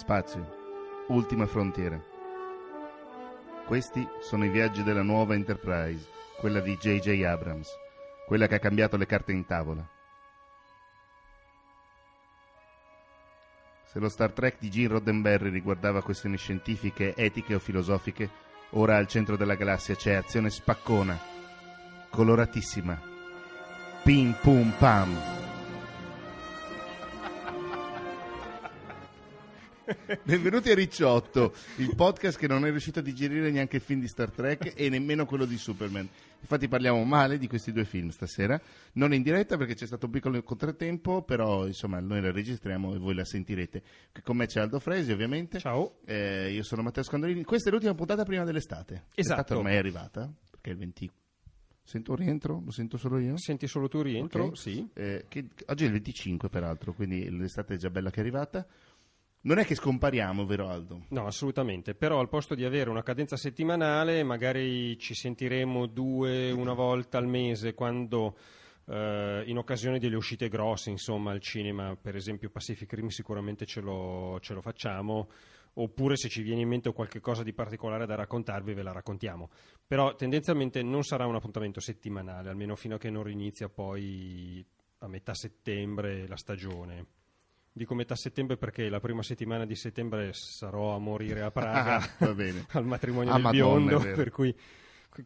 Spazio, ultima frontiera. Questi sono i viaggi della nuova Enterprise, quella di J.J. Abrams, quella che ha cambiato le carte in tavola. Se lo Star Trek di Gene Roddenberry riguardava questioni scientifiche, etiche o filosofiche, ora al centro della galassia c'è azione spaccona, coloratissima. Pim pum pam. Benvenuti a Ricciotto, il podcast che non è riuscito a digerire neanche il film di Star Trek e nemmeno quello di Superman. Infatti parliamo male di questi due film stasera, non in diretta perché c'è stato un piccolo contrattempo, però insomma noi la registriamo e voi la sentirete. Qui con me c'è Aldo Fresi ovviamente. Ciao. Eh, io sono Matteo Scandolini. Questa è l'ultima puntata prima dell'estate. Esatto. L'estate ormai è arrivata, perché è il 20... Sento un rientro? Lo sento solo io? Senti solo tu rientro? Ok. Sì. Eh, che- oggi è il 25 peraltro, quindi l'estate è già bella che è arrivata. Non è che scompariamo, vero Aldo? No, assolutamente. Però al posto di avere una cadenza settimanale, magari ci sentiremo due, una volta al mese quando eh, in occasione delle uscite grosse, insomma, al cinema, per esempio Pacific Rim sicuramente ce lo, ce lo facciamo. Oppure se ci viene in mente qualche cosa di particolare da raccontarvi, ve la raccontiamo. Però tendenzialmente non sarà un appuntamento settimanale, almeno fino a che non inizia poi a metà settembre la stagione. Dico metà settembre perché la prima settimana di settembre sarò a morire a Praga Ah, va bene. al matrimonio Ah, del Madonna, biondo, per cui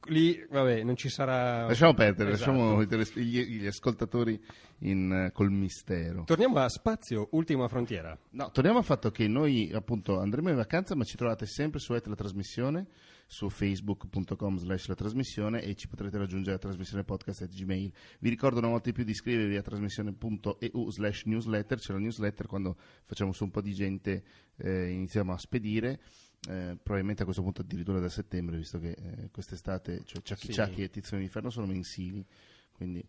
lì vabbè, non ci sarà Lasciamo perdere, Esatto. lasciamo gli, gli ascoltatori in, eh, col mistero. Torniamo a Spazio, ultima frontiera. No, torniamo al fatto che noi appunto andremo in vacanza, ma ci trovate sempre su la trasmissione, su facebook.com slash la trasmissione e ci potrete raggiungere a trasmissione podcast at gmail. Vi ricordo una volta di più di iscrivervi a trasmissione.eu slash newsletter, c'è la newsletter quando facciamo su un po' di gente eh, iniziamo a spedire. Eh, probabilmente a questo punto addirittura da settembre, visto che eh, quest'estate, cioè Ciacchi Sì. Ciacchi e Tizione d'Inferno sono mensili, quindi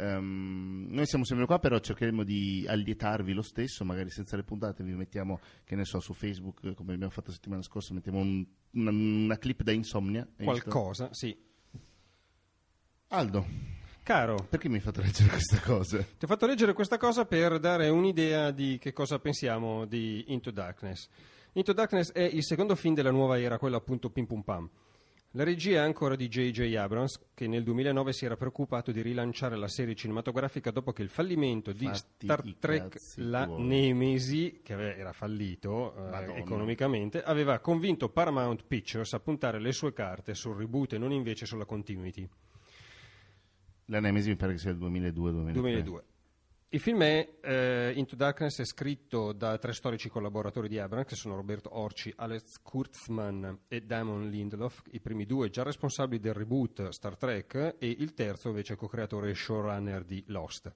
Ehm, noi siamo sempre qua, però cercheremo di allietarvi lo stesso, magari senza le puntate vi mettiamo, che ne so, su Facebook, come abbiamo fatto la settimana scorsa, mettiamo un- una, una clip da insomnia. Qualcosa, sì. Aldo, Caro, perché mi hai fatto leggere questa cosa? ti ho fatto leggere questa cosa per dare un'idea di che cosa pensiamo di Into Darkness. Into Darkness è il secondo film della nuova era, quello appunto Pim Pum Pam. La regia è ancora di J.J. Abrams, che nel 2009 si era preoccupato di rilanciare la serie cinematografica dopo che il fallimento di Fatti Star i Trek La tuoi. Nemesi, che era fallito eh, economicamente, aveva convinto Paramount Pictures a puntare le sue carte sul reboot e non invece sulla continuity. La Nemesi mi pare che sia il 2002-2003. 2002. Il film è eh, Into Darkness è scritto da tre storici collaboratori di Abrams che sono Roberto Orci, Alex Kurtzman e Damon Lindelof, i primi due già responsabili del reboot Star Trek e il terzo invece co-creatore e showrunner di Lost.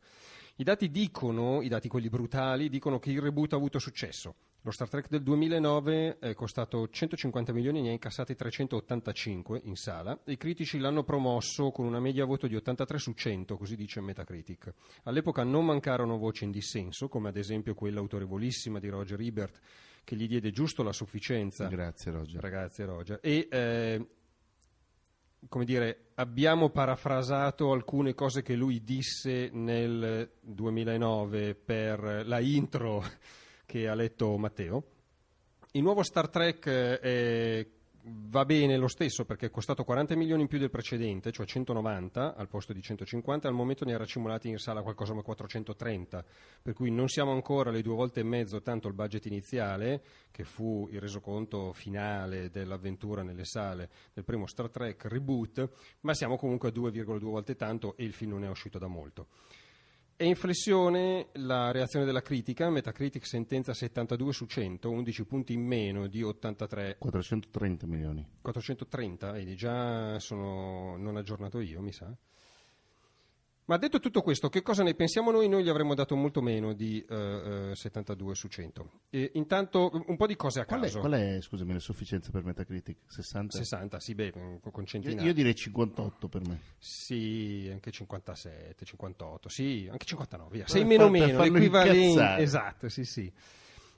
I dati dicono, i dati quelli brutali, dicono che il reboot ha avuto successo. Lo Star Trek del 2009 è costato 150 milioni e ne ha incassati 385 in sala. I critici l'hanno promosso con una media voto di 83 su 100, così dice Metacritic. All'epoca non mancarono voci in dissenso, come ad esempio quella autorevolissima di Roger Ebert, che gli diede giusto la sufficienza. Grazie Roger. Grazie Roger. E eh, come dire, abbiamo parafrasato alcune cose che lui disse nel 2009 per la intro che ha letto Matteo. Il nuovo Star Trek eh, è- va bene lo stesso perché è costato 40 milioni in più del precedente, cioè 190 al posto di 150, al momento ne ha racimolati in sala qualcosa come 430, per cui non siamo ancora alle due volte e mezzo tanto il budget iniziale, che fu il resoconto finale dell'avventura nelle sale del primo Star Trek reboot, ma siamo comunque a 2,2 volte tanto e il film non è uscito da molto. È in flessione la reazione della critica, Metacritic sentenza 72 su 100, 11 punti in meno di 83 430 milioni. 430, vedi, già sono non aggiornato io, mi sa. Ma detto tutto questo, che cosa ne pensiamo noi? Noi gli avremmo dato molto meno di eh, eh, 72 su 100. E intanto un po' di cose a Qual è, caso. qual è, scusami, la sufficienza per Metacritic? 60? 60, sì, beh, con con Io, centinaia. io direi 58 per me. Sì, anche 57, 58, sì, anche 59, via. Sei meno per meno, l'equivalente. Esatto, sì, sì.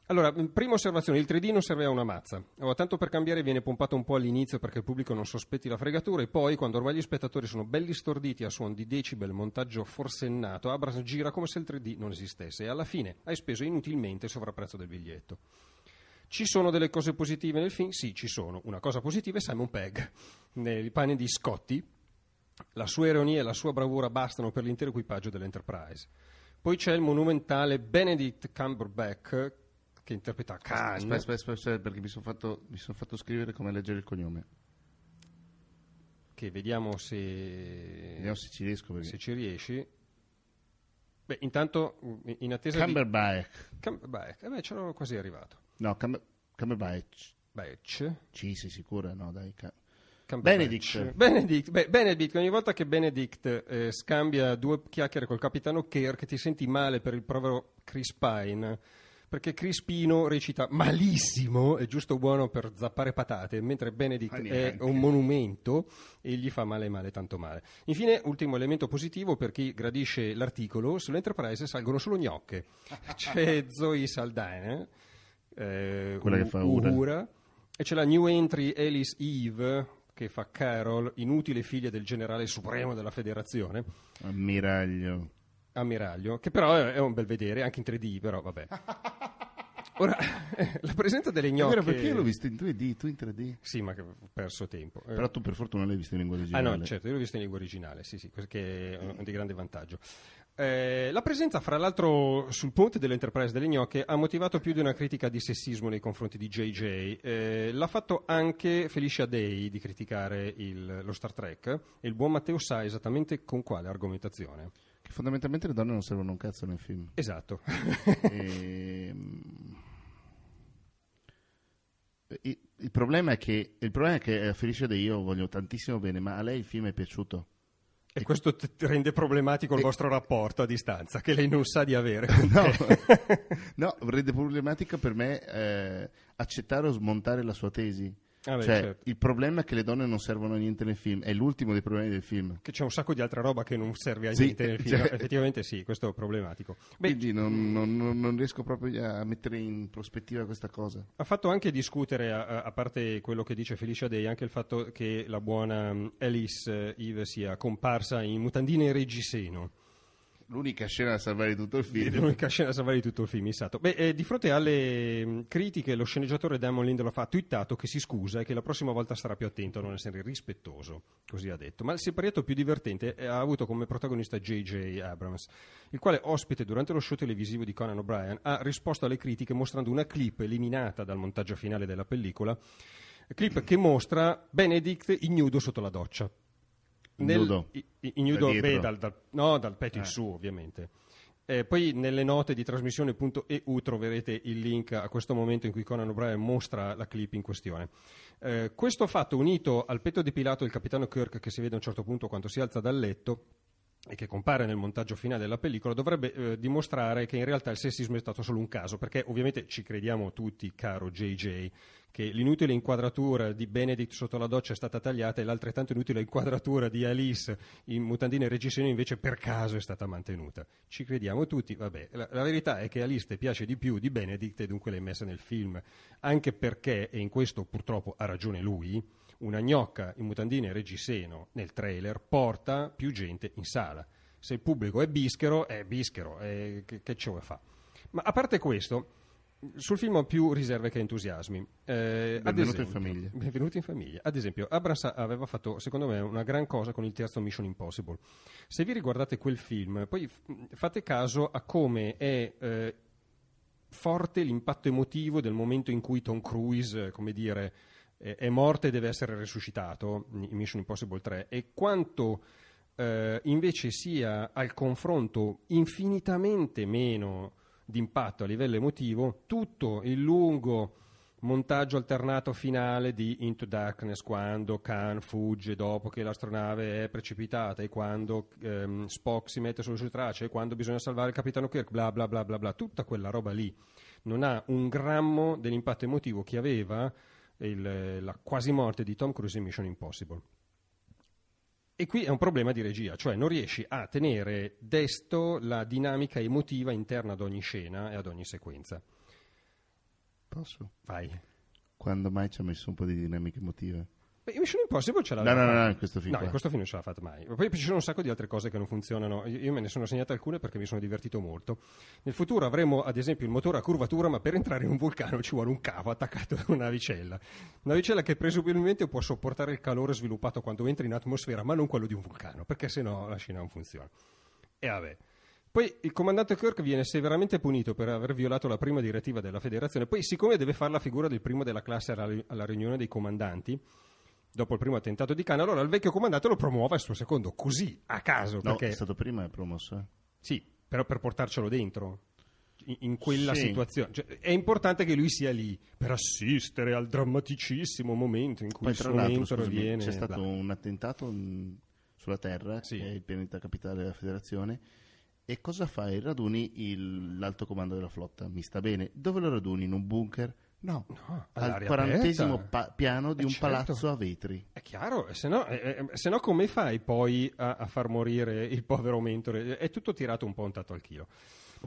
Allora, prima osservazione, il 3D non serve a una mazza. Allora, tanto per cambiare viene pompato un po' all'inizio perché il pubblico non sospetti la fregatura e poi, quando ormai gli spettatori sono belli storditi a suon di decibel, montaggio forsennato, Abrams gira come se il 3D non esistesse e alla fine hai speso inutilmente il sovrapprezzo del biglietto. Ci sono delle cose positive nel film? Sì, ci sono. Una cosa positiva è Simon Pegg, nei panni di Scotty. La sua ironia e la sua bravura bastano per l'intero equipaggio dell'Enterprise. Poi c'è il monumentale Benedict Cumberbatch che interpreta Khan. Aspetta, aspetta, aspetta, aspetta, perché mi sono fatto, mi son fatto scrivere come leggere il cognome. Che vediamo se, Vediamo se ci riesco. Perché... se ci riesci. Beh, intanto in attesa Cumberbatch. di Cumberbatch, eh beh, c'ero quasi arrivato. No, Cumber... Cumberbatch. Batch. Sì, sei sicura? No, dai. Ca- Cumberbatch. Benedict. Benedict, beh, Benedict, ogni volta che Benedict eh, scambia due chiacchiere col capitano Kirk ti senti male per il povero Chris Pine perché Crispino recita malissimo, è giusto buono per zappare patate, mentre Benedict è un monumento e gli fa male male tanto male. Infine, ultimo elemento positivo per chi gradisce l'articolo, sull'Enterprise salgono solo gnocche. C'è Zoe Saldana, eh, Quella che fa Uhura. Uhura, e c'è la new entry Alice Eve che fa Carol, inutile figlia del generale supremo della federazione, Ammiraglio. Ammiraglio, che però è, è un bel vedere, anche in 3D, però vabbè. Ora, la presenza delle È gnocche... vero, perché io l'ho visto in 2D, tu in 3D. Sì, ma che ho perso tempo. Eh, Però tu per fortuna l'hai visto in lingua Ah originale. no, certo, io l'ho visto in lingua originale, sì, sì, che è un- di grande vantaggio. Eh, la presenza, fra l'altro, sul ponte dell'Enterprise delle gnocche ha motivato più di una critica di sessismo nei confronti di JJ. Eh, l'ha fatto anche Felicia Day di criticare il- lo Star Trek e il buon Matteo sa esattamente con quale argomentazione. Che fondamentalmente le donne non servono un cazzo nel film. Esatto. Ehm, il, il problema è che, il problema è che a Felicia De io voglio tantissimo bene, ma a lei il film è piaciuto. e questo t- rende problematico il E- vostro rapporto a distanza, che lei non sa di avere. No, no rende problematica per me eh, accettare o smontare la sua tesi. Ah, beh, cioè, certo. il problema è che le donne non servono a niente nel film, è l'ultimo dei problemi del film. Che c'è un sacco di altra roba che non serve a Sì, niente nel film. cioè- Effettivamente sì, questo è problematico. Beh, Quindi non, non- non- riesco proprio a mettere in prospettiva questa cosa. Ha fatto anche discutere, a, a- parte quello che dice Felicia Day, anche il fatto che la buona Alice eh, Eve sia comparsa in mutandine e reggiseno. L'unica scena da salvare di tutto il film. L'unica scena da salvare di tutto il film, esatto. Beh, eh, di fronte alle mh, critiche, lo sceneggiatore Damon Lindelof ha twittato che si scusa e che la prossima volta starà più attento a non essere rispettoso, così ha detto. Ma il separato più divertente eh, ha avuto come protagonista J.J. Abrams, il quale, ospite durante lo show televisivo di Conan O'Brien, ha risposto alle critiche mostrando una clip eliminata dal montaggio finale della pellicola, clip che mostra Benedict ignudo sotto la doccia. Nudo. i- i- ignudo, Da beh, dal, dal- no, dal petto in Eh. su, ovviamente. Eh, poi nelle note di trasmissione.eu troverete il link a questo momento in cui Conan O'Brien mostra la clip in questione. Eh, questo fatto unito al petto depilato del capitano Kirk che si vede a un certo punto quando si alza dal letto e che compare nel montaggio finale della pellicola dovrebbe eh, dimostrare che in realtà il sessismo è stato solo un caso, perché ovviamente ci crediamo tutti, caro JJ, che l'inutile inquadratura di Benedict sotto la doccia è stata tagliata e l'altrettanto inutile inquadratura di Alice in mutandine e reggiseno invece per caso è stata mantenuta. Ci crediamo tutti, vabbè, la, la verità è che Alice ti piace di più di Benedict e dunque l'hai messa nel film, anche perché, e in questo purtroppo ha ragione lui, una gnocca in mutandine e reggiseno nel trailer porta più gente in sala. Se il pubblico è bischero, è bischero, e che, che ce fa? Ma a parte questo, sul film ho più riserve che entusiasmi. Eh, Benvenuto in esempio- famiglia. Benvenuti in famiglia. Ad esempio, Abrams aveva fatto, secondo me, una gran cosa con il terzo Mission Impossible. Se vi riguardate quel film, poi fate caso a come è eh, forte l'impatto emotivo del momento in cui Tom Cruise, eh, come dire, eh, è morto e deve essere resuscitato in Mission Impossible 3 e quanto eh, invece sia al confronto infinitamente meno di impatto a livello emotivo tutto il lungo montaggio alternato finale di Into Darkness quando Khan fugge dopo che l'astronave è precipitata e quando ehm, Spock si mette sulle sue tracce e quando bisogna salvare il capitano Kirk bla bla bla bla bla tutta quella roba lì non ha un grammo dell'impatto emotivo che aveva il- la quasi morte di Tom Cruise in Mission Impossible e qui è un problema di regia, cioè non riesci a tenere desto la dinamica emotiva interna ad ogni scena e ad ogni sequenza. Posso? Vai. Quando mai ci ha messo un po' di dinamica emotiva? Beh, Mission Impossible ce No, l'aveva no, no, fatta. no, in questo film. No, qua. in questo film non ce l'ha fatta mai. Ma Poi ci sono un sacco di altre cose che non funzionano. Io me ne sono segnate alcune perché mi sono divertito molto. Nel futuro avremo, ad esempio, il motore a curvatura, ma per entrare in un vulcano ci vuole un cavo attaccato a una navicella. Una navicella che presumibilmente può sopportare il calore sviluppato quando entri in atmosfera, ma non quello di un vulcano, perché sennò la scena non funziona. E vabbè. Poi il comandante Kirk viene severamente punito per aver violato la prima direttiva della federazione. Poi, siccome deve fare la figura del primo della classe alla, alla riunione dei comandanti, dopo il primo attentato di Cannes, allora il vecchio comandante lo promuove al suo secondo, così, a caso. No, perché, è stato prima promosso. eh. Sì, però per portarcelo dentro. In, quella Sì. situazione Cioè, è importante che lui sia lì per assistere al drammaticissimo momento in cui Poi il suo mentore viene c'è stato bla. un attentato mh, sulla Terra, Sì. che è il pianeta capitale della federazione. E cosa fa raduni il- l'alto comando della flotta? Mi sta bene. Dove lo raduni? In un bunker? No, No, al quarantesimo pa- piano di Eh, un certo. palazzo a vetri. È chiaro, se no, eh, se no come fai poi a, a far morire il povero mentore? È tutto tirato un po' un tanto al chilo.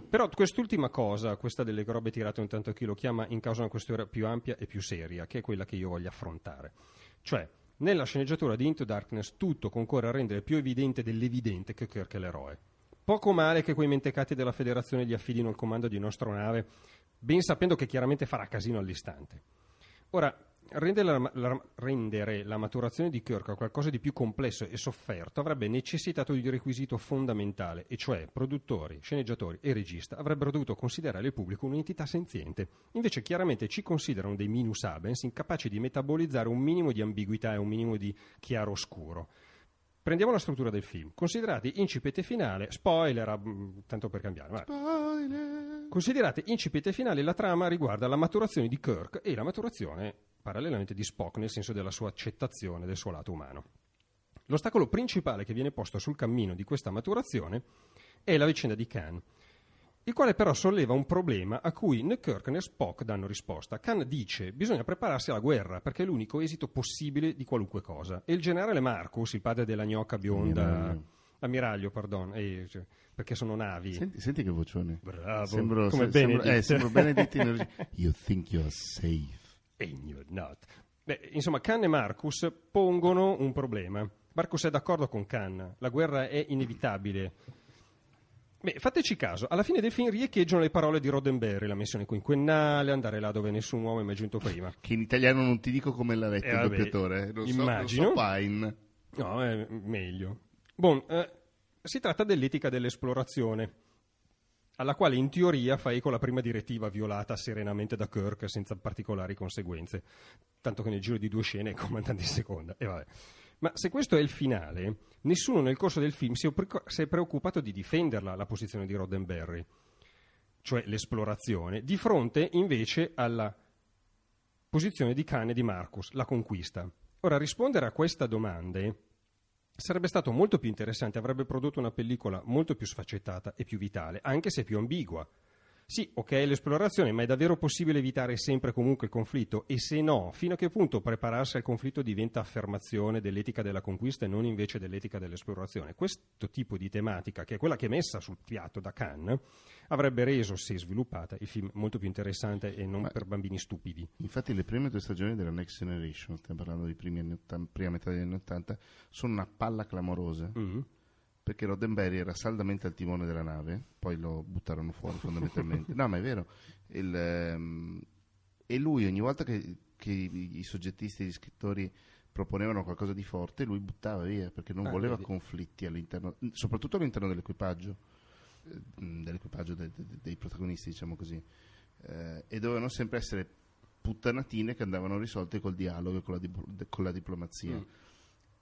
Però quest'ultima cosa, questa delle robe tirate un tanto al chilo, chiama in causa una questione più ampia e più seria, che è quella che io voglio affrontare. Cioè, nella sceneggiatura di Into Darkness tutto concorre a rendere più evidente dell'evidente che Kirk è l'eroe. Poco male che quei mentecati della federazione gli affidino il comando di nostra nave, ben sapendo che chiaramente farà casino all'istante. Ora, rendere la, la- rendere la maturazione di Kirk qualcosa di più complesso e sofferto avrebbe necessitato di un requisito fondamentale, e cioè produttori, sceneggiatori e regista avrebbero dovuto considerare il pubblico un'entità senziente. Invece chiaramente ci considerano dei minus abens incapaci di metabolizzare un minimo di ambiguità e un minimo di chiaro-oscuro. Prendiamo la struttura del film. Considerati incipit e finale, spoiler, ah, mm, tanto per cambiare. vai. Spoiler! Considerate incipit e finale, la trama riguarda la maturazione di Kirk e la maturazione, parallelamente, di Spock, nel senso della sua accettazione del suo lato umano. L'ostacolo principale che viene posto sul cammino di questa maturazione è la vicenda di Khan, il quale però solleva un problema a cui né Kirk né Spock danno risposta. Khan dice bisogna prepararsi alla guerra perché è l'unico esito possibile di qualunque cosa. E il generale Marcus, il padre della gnocca bionda, Ammiraglio. ammiraglio, pardon, eh, cioè, perché sono navi. Senti, senti che vocione. Bravo, Sembro, come se- sembro, Benedict. eh, sembro Benedict. You think you're safe. And you're not. Beh, insomma, Khan e Marcus pongono un problema. Marcus è d'accordo con Khan, la guerra è inevitabile. Beh, fateci caso, alla fine del film riecheggiano le parole di Roddenberry, la missione quinquennale, andare là dove nessun uomo è mai giunto prima. Che in italiano non ti dico come l'ha letto Eh, il vabbè, doppiatore. eh. Non so- immagino. Non so, Pine. No, è meglio. Bon, eh, si tratta dell'etica dell'esplorazione, alla quale in teoria fa eco la prima direttiva violata serenamente da Kirk senza particolari conseguenze, tanto che nel giro di due scene è comandante in seconda. E vabbè. Ma se questo è il finale, nessuno nel corso del film si è preoccupato di difenderla, la posizione di Roddenberry, cioè l'esplorazione, di fronte invece alla posizione di Khan e di Marcus, la conquista. Ora, rispondere a queste domande sarebbe stato molto più interessante, avrebbe prodotto una pellicola molto più sfaccettata e più vitale, anche se più ambigua. Sì, ok, l'esplorazione, ma è davvero possibile evitare sempre comunque il conflitto? E se no, fino a che punto prepararsi al conflitto diventa affermazione dell'etica della conquista e non invece dell'etica dell'esplorazione? Questo tipo di tematica, che è quella che è messa sul piatto da Cannes, avrebbe reso, se sviluppata, il film molto più interessante e non Ma- per bambini stupidi. Infatti le prime due stagioni della Next Generation, stiamo parlando di primi anni 80, prima metà degli anni 80, sono una palla clamorosa Mm. Perché Roddenberry era saldamente al timone della nave, poi lo buttarono fuori fondamentalmente. No, ma è vero. Il, ehm, e lui ogni volta che, che i, i soggettisti, gli scrittori proponevano qualcosa di forte, lui buttava via perché non Ah, voleva vedi. conflitti all'interno, soprattutto all'interno dell'equipaggio, eh, mh, dell'equipaggio de- de- dei protagonisti, diciamo così. Eh, e dovevano sempre essere puttanatine che andavano risolte col dialogo e con la, dip- con la diplomazia Mm.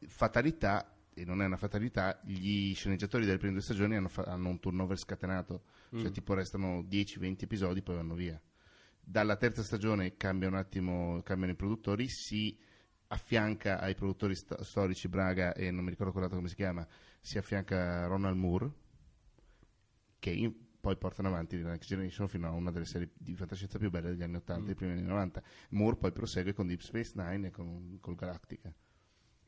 fatalità, e non è una fatalità, gli sceneggiatori delle prime due stagioni hanno, fa- hanno un turnover scatenato, cioè Mm. tipo restano 10-20 episodi poi vanno via. Dalla terza stagione cambia un attimo, cambiano i produttori, si affianca ai produttori sto- storici Braga e non mi ricordo quell'altro come si chiama, si affianca Ronald Moore, che in- poi portano avanti la Next Generation fino a una delle serie di fantascienza più belle degli anni 80 e Mm. primi anni 90. Moore poi prosegue con Deep Space Nine e con, col Galactica.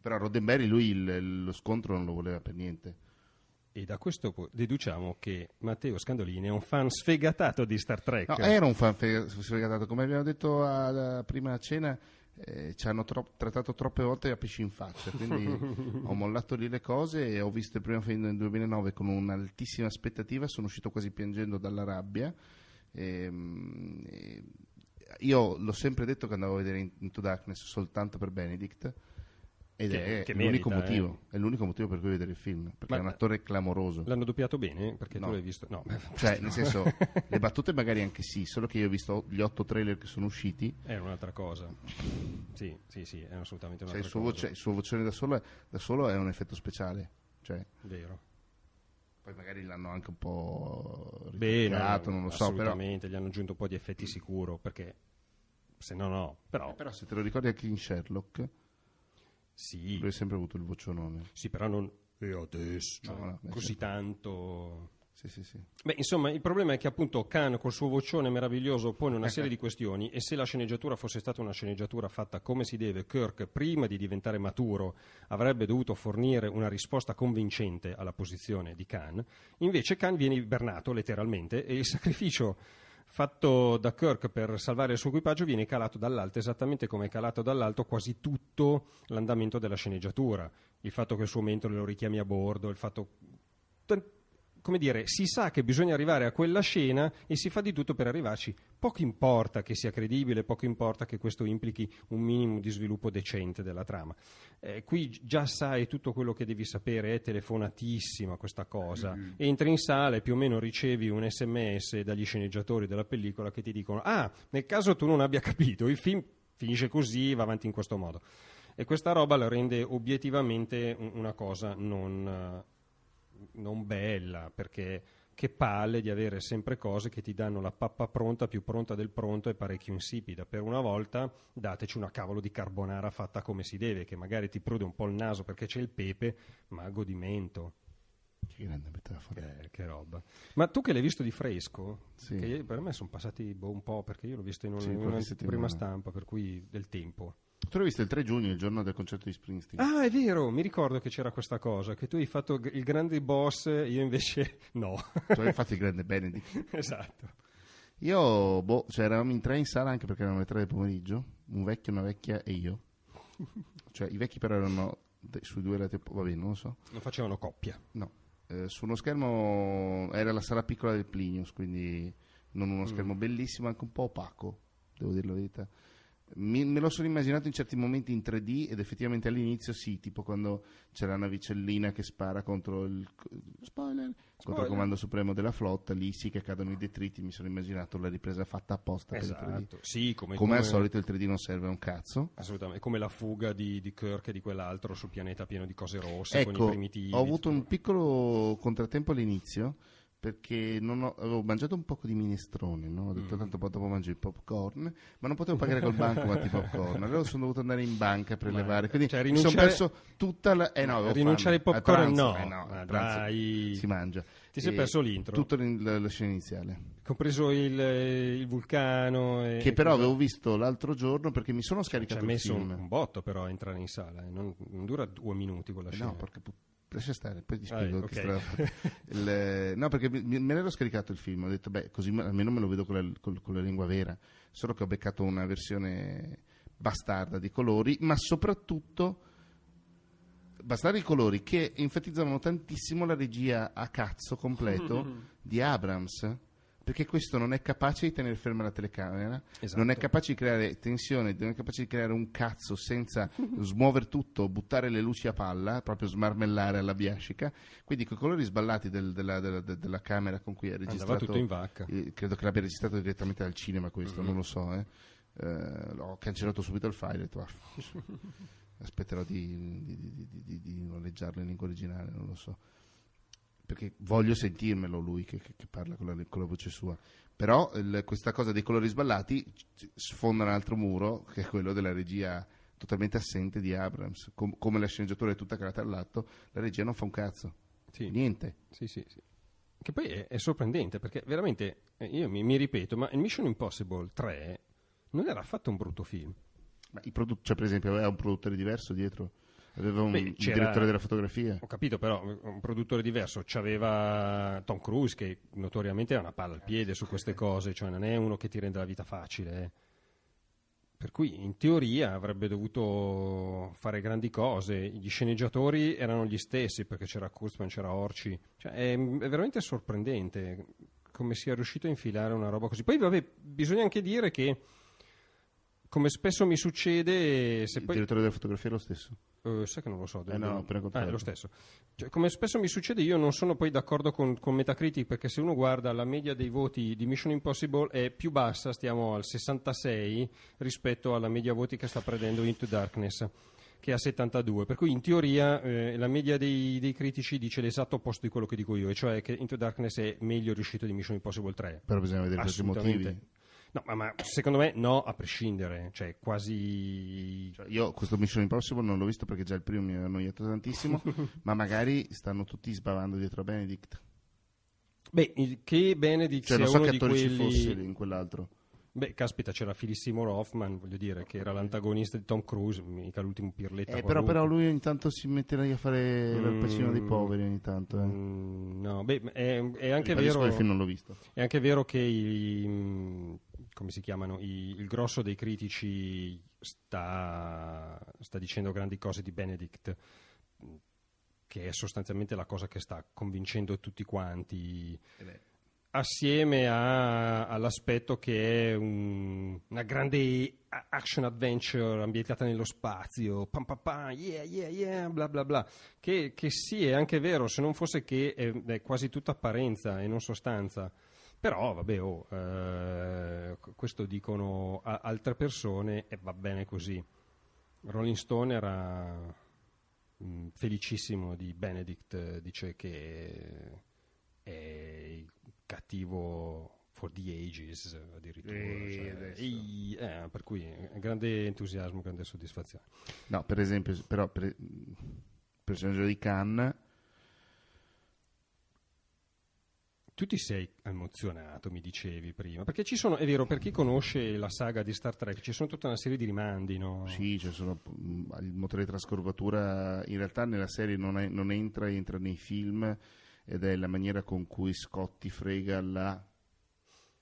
Però Roddenberry lui il- lo scontro non lo voleva per niente. E da questo deduciamo che Matteo Scandolini è un fan sfegatato di Star Trek. No, era un fan fe- sfegatato, come abbiamo detto alla prima cena, eh, ci hanno tro- trattato troppe volte a pesci in faccia, quindi ho mollato lì le cose e ho visto il primo film nel 2009 con un'altissima aspettativa, sono uscito quasi piangendo dalla rabbia. E, mm, e io l'ho sempre detto che andavo a vedere Into Darkness soltanto per Benedict ed Che- è, che l'unico merita, motivo, è l'unico motivo per cui vedere il film, perché Ma- è un attore clamoroso. L'hanno doppiato bene? Perché No. tu l'hai visto? No, Cioè, nel senso, le battute magari anche sì, solo che io ho visto gli otto trailer che sono usciti, è un'altra cosa. Sì, sì, sì, è assolutamente cioè un'altra il suo, cosa. voce, il suo vocione da solo, da solo è un effetto speciale. Cioè, Vero. poi magari l'hanno anche un po' ritoccato, non lo so, però, assolutamente, gli hanno aggiunto un po' di effetti sicuro, perché se no no, però eh, però se te lo ricordi anche in Sherlock, sì, lui ha sempre avuto il vocionone. sì, però non e adesso, cioè, No, no, così certo. tanto Sì, sì, sì. Beh, insomma, il problema è che appunto Khan col suo vocione meraviglioso pone Eh, una serie di questioni e se la sceneggiatura fosse stata una sceneggiatura fatta come si deve, Kirk prima di diventare maturo avrebbe dovuto fornire una risposta convincente alla posizione di Khan. Invece Khan viene ibernato letteralmente e il sacrificio fatto da Kirk per salvare il suo equipaggio viene calato dall'alto, esattamente come è calato dall'alto quasi tutto l'andamento della sceneggiatura. Il fatto che il suo mentore lo richiami a bordo, il fatto tan- come dire, si sa che bisogna arrivare a quella scena e si fa di tutto per arrivarci. Poco importa che sia credibile, poco importa che questo implichi un minimo di sviluppo decente della trama. Eh, qui già sai tutto quello che devi sapere, è telefonatissima questa cosa. Entri in sala e più o meno ricevi un sms dagli sceneggiatori della pellicola che ti dicono: Ah, nel caso tu non abbia capito, il film finisce così, va avanti in questo modo. E questa roba la rende obiettivamente un- una cosa non, non bella, perché che palle di avere sempre cose che ti danno la pappa pronta, più pronta del pronto e parecchio insipida. Per una volta dateci una cavolo di carbonara fatta come si deve, che magari ti prude un po' il naso perché c'è il pepe, ma a godimento. Che grande metafora. Eh, che roba. Ma tu che l'hai visto di fresco, Sì. per me sono passati boh, un po', perché io l'ho visto in, un- Sì, in una prima stampa, per cui del tempo. Tu l'hai visto il 3 giugno, il giorno del concerto di Springsteen. Ah, è vero, mi ricordo che c'era questa cosa, che tu hai fatto il grande boss, io invece no. Tu hai fatto il grande Benedict. esatto. Io, boh, cioè eravamo in tre in sala anche perché erano le tre del pomeriggio, un vecchio, una vecchia e io. Cioè i vecchi però erano sui due lati, va bene, non lo so. Non facevano coppia. No, Eh, su uno schermo era la sala piccola del Plinius, quindi non uno schermo bellissimo, anche un po' opaco, devo dire la verità. Mi- me lo sono immaginato in certi momenti in 3D ed effettivamente all'inizio sì, tipo quando c'è la navicellina che spara contro il spoiler, contro il Spoiler. comando supremo della flotta, lì sì che cadono i detriti, mi sono immaginato la ripresa fatta apposta per il 3D. Esatto. Sì, come, Come al solito il 3D non serve a un cazzo. Assolutamente, come la fuga di, di Kirk e di quell'altro sul pianeta pieno di cose rosse con i Ecco, primitivi. ho avuto tutto. un piccolo contrattempo all'inizio perché non ho- avevo mangiato un po' di minestrone, no? ho detto Mm. tanto poi dopo mangio il popcorn, ma non potevo pagare col bancomat i popcorn, allora sono dovuto andare in banca a prelevare, quindi cioè, mi sono rinunciare- perso tutta la... Eh no, Rinunciare ai popcorn no. eh no, a pranzo dai. si mangia. Ti sei perso l'intro. Tutta la, la scena iniziale. Compreso il, il vulcano. E, Che e però cosa- avevo visto l'altro giorno perché mi sono Ci scaricato ha il messo film. un, un botto però a entrare in sala, eh, non, non dura due minuti quella Eh scena. No, porca pu- lascia stare, poi ti Ah, spiego ok. che strada ha fatto. Il- no, perché mi- me l'ero scaricato il film, ho detto, beh, così me- almeno me lo vedo con la, col- con la lingua vera. Solo che ho beccato una versione bastarda di colori, ma soprattutto bastardi di colori che enfatizzavano tantissimo la regia a cazzo completo di Abrams. Perché questo non è capace di tenere ferma la telecamera, Esatto. non è capace di creare tensione, non è capace di creare un cazzo senza smuovere tutto, buttare le luci a palla, proprio smarmellare alla biascica. Quindi con i colori sballati del- della, della- de- della camera con cui è Andava registrato, tutto in vacca. eh, credo che l'abbia registrato direttamente dal cinema questo, non lo so. Eh. Eh, ho cancellato subito il file, ho detto, "Ah, aspetterò di, di- di- di- di- di noleggiarlo in lingua originale, non lo so perché voglio sentirmelo lui che, che- che parla con la, con la voce sua. Però il- questa cosa dei colori sballati sfonda un altro muro, che è quello della regia totalmente assente di Abrams. Com- come la sceneggiatura è tutta calata all'atto, la regia non fa un cazzo, Sì. niente. Sì, sì, sì. Che poi è, è sorprendente perché veramente, eh, io mi, mi ripeto, ma il Mission Impossible 3 non era affatto un brutto film. Ma produ- cioè, per esempio, aveva un produttore diverso dietro, aveva un, Beh, direttore della fotografia. Ho capito, però un produttore diverso c'aveva Tom Cruise che notoriamente ha una palla al piede su queste cose, cioè non è uno che ti rende la vita facile. eh. Per cui in teoria avrebbe dovuto fare grandi cose. Gli sceneggiatori erano gli stessi perché c'era Kurtzman, c'era Orci. Cioè, è, è veramente sorprendente come sia riuscito a infilare una roba così. Poi, vabbè, bisogna anche dire che, come spesso mi succede, se Il poi direttore della fotografia è lo stesso. Eh, sai che non lo so. Eh, no, ho appena Ah, è lo stesso. Cioè, come spesso mi succede, io non sono poi d'accordo con, con Metacritic perché se uno guarda la media dei voti di Mission Impossible è più bassa, stiamo al 66 rispetto alla media voti che sta prendendo Into Darkness che è a 72, per cui in teoria eh, la media dei, dei critici dice l'esatto opposto di quello che dico io, e cioè che Into Darkness è meglio riuscito di Mission Impossible 3. Però bisogna vedere quali motivi. No, ma, ma secondo me no, a prescindere, cioè quasi Cioè, io questo Mission Impossible non l'ho visto perché già il primo mi ha annoiato tantissimo, ma magari stanno tutti sbavando dietro a Benedict. Beh, che Benedict Cioè, sia non so uno che di attori ci quelli... fosse in quell'altro. Beh, caspita, c'era Philip Seymour Hoffman, voglio dire, che era l'antagonista di Tom Cruise, mica l'ultimo pirletta. Eh, però, però lui ogni tanto si mette lì a fare il Mm. pacino dei poveri ogni tanto. Eh. Mm, no, beh, è, è anche vero... il film non l'ho visto. È anche vero che i, mm, come si chiamano, i- il grosso dei critici sta, sta dicendo grandi cose di Benedict, che è sostanzialmente la cosa che sta convincendo tutti quanti, assieme a- all'aspetto che è un- una grande action adventure ambientata nello spazio, pam pam pam, yeah yeah yeah, bla bla bla, che, che sì è anche vero, se non fosse che è, è quasi tutta apparenza e non sostanza. Però, vabbè, oh, eh, questo dicono a- altre persone e va bene così. Rolling Stone era mm, felicissimo di Benedict, eh, dice che è il cattivo for the ages addirittura. Cioè, ehi, eh, per cui grande entusiasmo, grande soddisfazione. No, per esempio, però per personaggio di Khan Tu ti sei emozionato, mi dicevi prima, perché ci sono, è vero, per chi conosce la saga di Star Trek, ci sono tutta una serie di rimandi, no? Sì, cioè sono, il motore di trascurvatura in realtà nella serie non, è- non entra, entra nei film ed è la maniera con cui Scotty frega la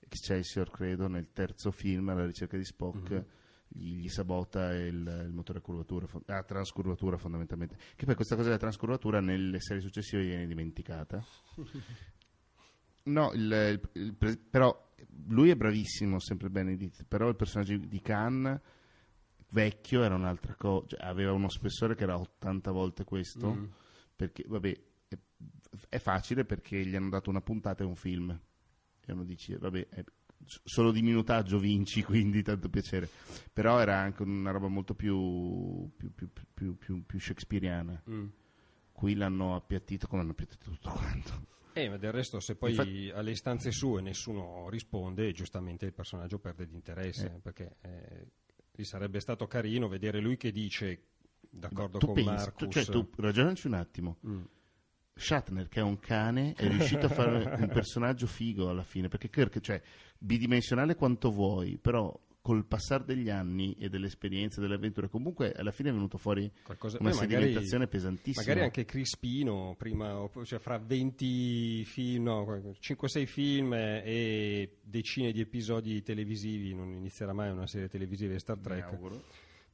Excelsior, credo, nel terzo film alla ricerca di Spock. Mhm. Gli, sabota il, il motore a curvatura, a transcurvatura fondamentalmente. Che poi questa cosa della transcurvatura nelle serie successive viene dimenticata. No, il- il- però lui è bravissimo, sempre Benedict, però il personaggio di Khan vecchio era un'altra cosa, aveva uno spessore che era 80 volte questo, Mm. perché vabbè, è, facile perché gli hanno dato una puntata e un film. E uno dice, vabbè, è- solo di minutaggio vinci, quindi tanto piacere. Però era anche una roba molto più, più, più, più, più- shakespeariana. Mm. Qui l'hanno appiattito come hanno appiattito tutto quanto. Eh, ma del resto, se poi Infatti- alle istanze sue nessuno risponde, giustamente il personaggio perde di interesse, Eh. perché eh, gli sarebbe stato carino vedere lui che dice, d'accordo con pensi, Marcus... tu, cioè, tu ragionaci un attimo. Mm. Shatner, che è un cane, è riuscito a fare un personaggio figo alla fine. Perché Kirk, cioè, bidimensionale quanto vuoi, però col passare degli anni e delle esperienze, delle avventure, comunque alla fine è venuto fuori Qualcosa- una beh, magari- sedimentazione pesantissima. Magari anche Crispino, prima, cioè fra 20 film, no, 5-6 film e decine di episodi televisivi, non inizierà mai una serie televisiva di Star Mi Trek. auguro.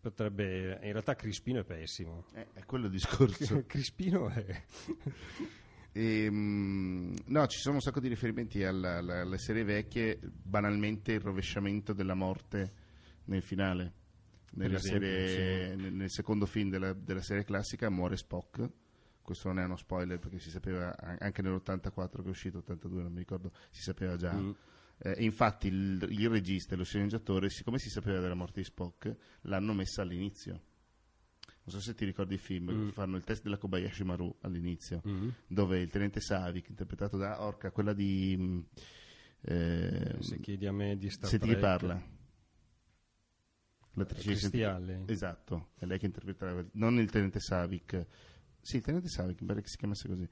Potrebbe, in realtà Crispino è pessimo. Eh, è quello il discorso. Crispino è... Ehm, no, ci sono un sacco di riferimenti alla- alla- alle serie vecchie, banalmente il rovesciamento della morte nel finale. Nella esempio, serie- nel, nel secondo film della, della serie classica muore Spock. Questo non è uno spoiler perché si sapeva an- anche nell'84 che è uscito, 82 non mi ricordo, si sapeva già. Mm. Eh, infatti il, il regista e lo sceneggiatore, siccome si sapeva della morte di Spock, l'hanno messa all'inizio. Non so se ti ricordi il film, Mm. fanno il test della Kobayashi Maru all'inizio Mm. dove il tenente Savic, interpretato da Orca, quella di... eh, Se chiedi a me di Star se ti Trek... parla. L'attrice di Cristi Senti- Alley. Esatto, è lei che interpretava, non il tenente Savic. Sì, il tenente Savic, mi pare che si chiamasse così.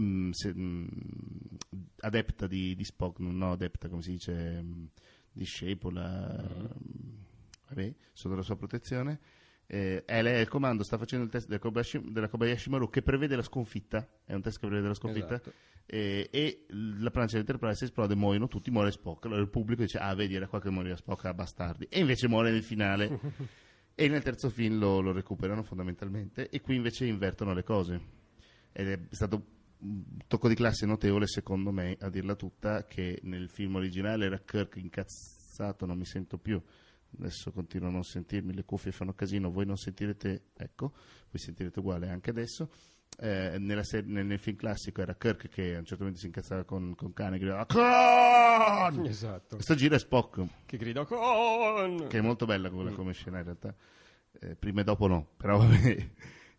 Mm, se- mm, adepta di, di Spock, no adepta, come si dice, mm, discepola, mm, vabbè, sotto la sua protezione. eh, è lei al comando, sta facendo il test del Kobayashi, della Kobayashi Maru che prevede la sconfitta, è un test che prevede la sconfitta, Esatto. e, e la plancia dell'Enterprise esplode, muoiono tutti, muore Spock, allora il pubblico dice, ah vedi era qua che moriva Spock, ah bastardi, e invece muore nel finale, e nel terzo film lo, lo recuperano fondamentalmente, e qui invece invertono le cose, ed è stato tocco di classe notevole secondo me, a dirla tutta, che nel film originale era Kirk incazzato, non mi sento più, adesso continuo a non sentirmi, le cuffie fanno casino, voi non sentirete, ecco, voi sentirete uguale anche adesso. Eh, nella ser- nel, nel film classico era Kirk che a un certo momento si incazzava con, con Cane e gridava Khan! Esatto. Questo giro è Spock, Che grida con... che è molto bella quella come scena in realtà. Eh, prima e dopo no, però vabbè.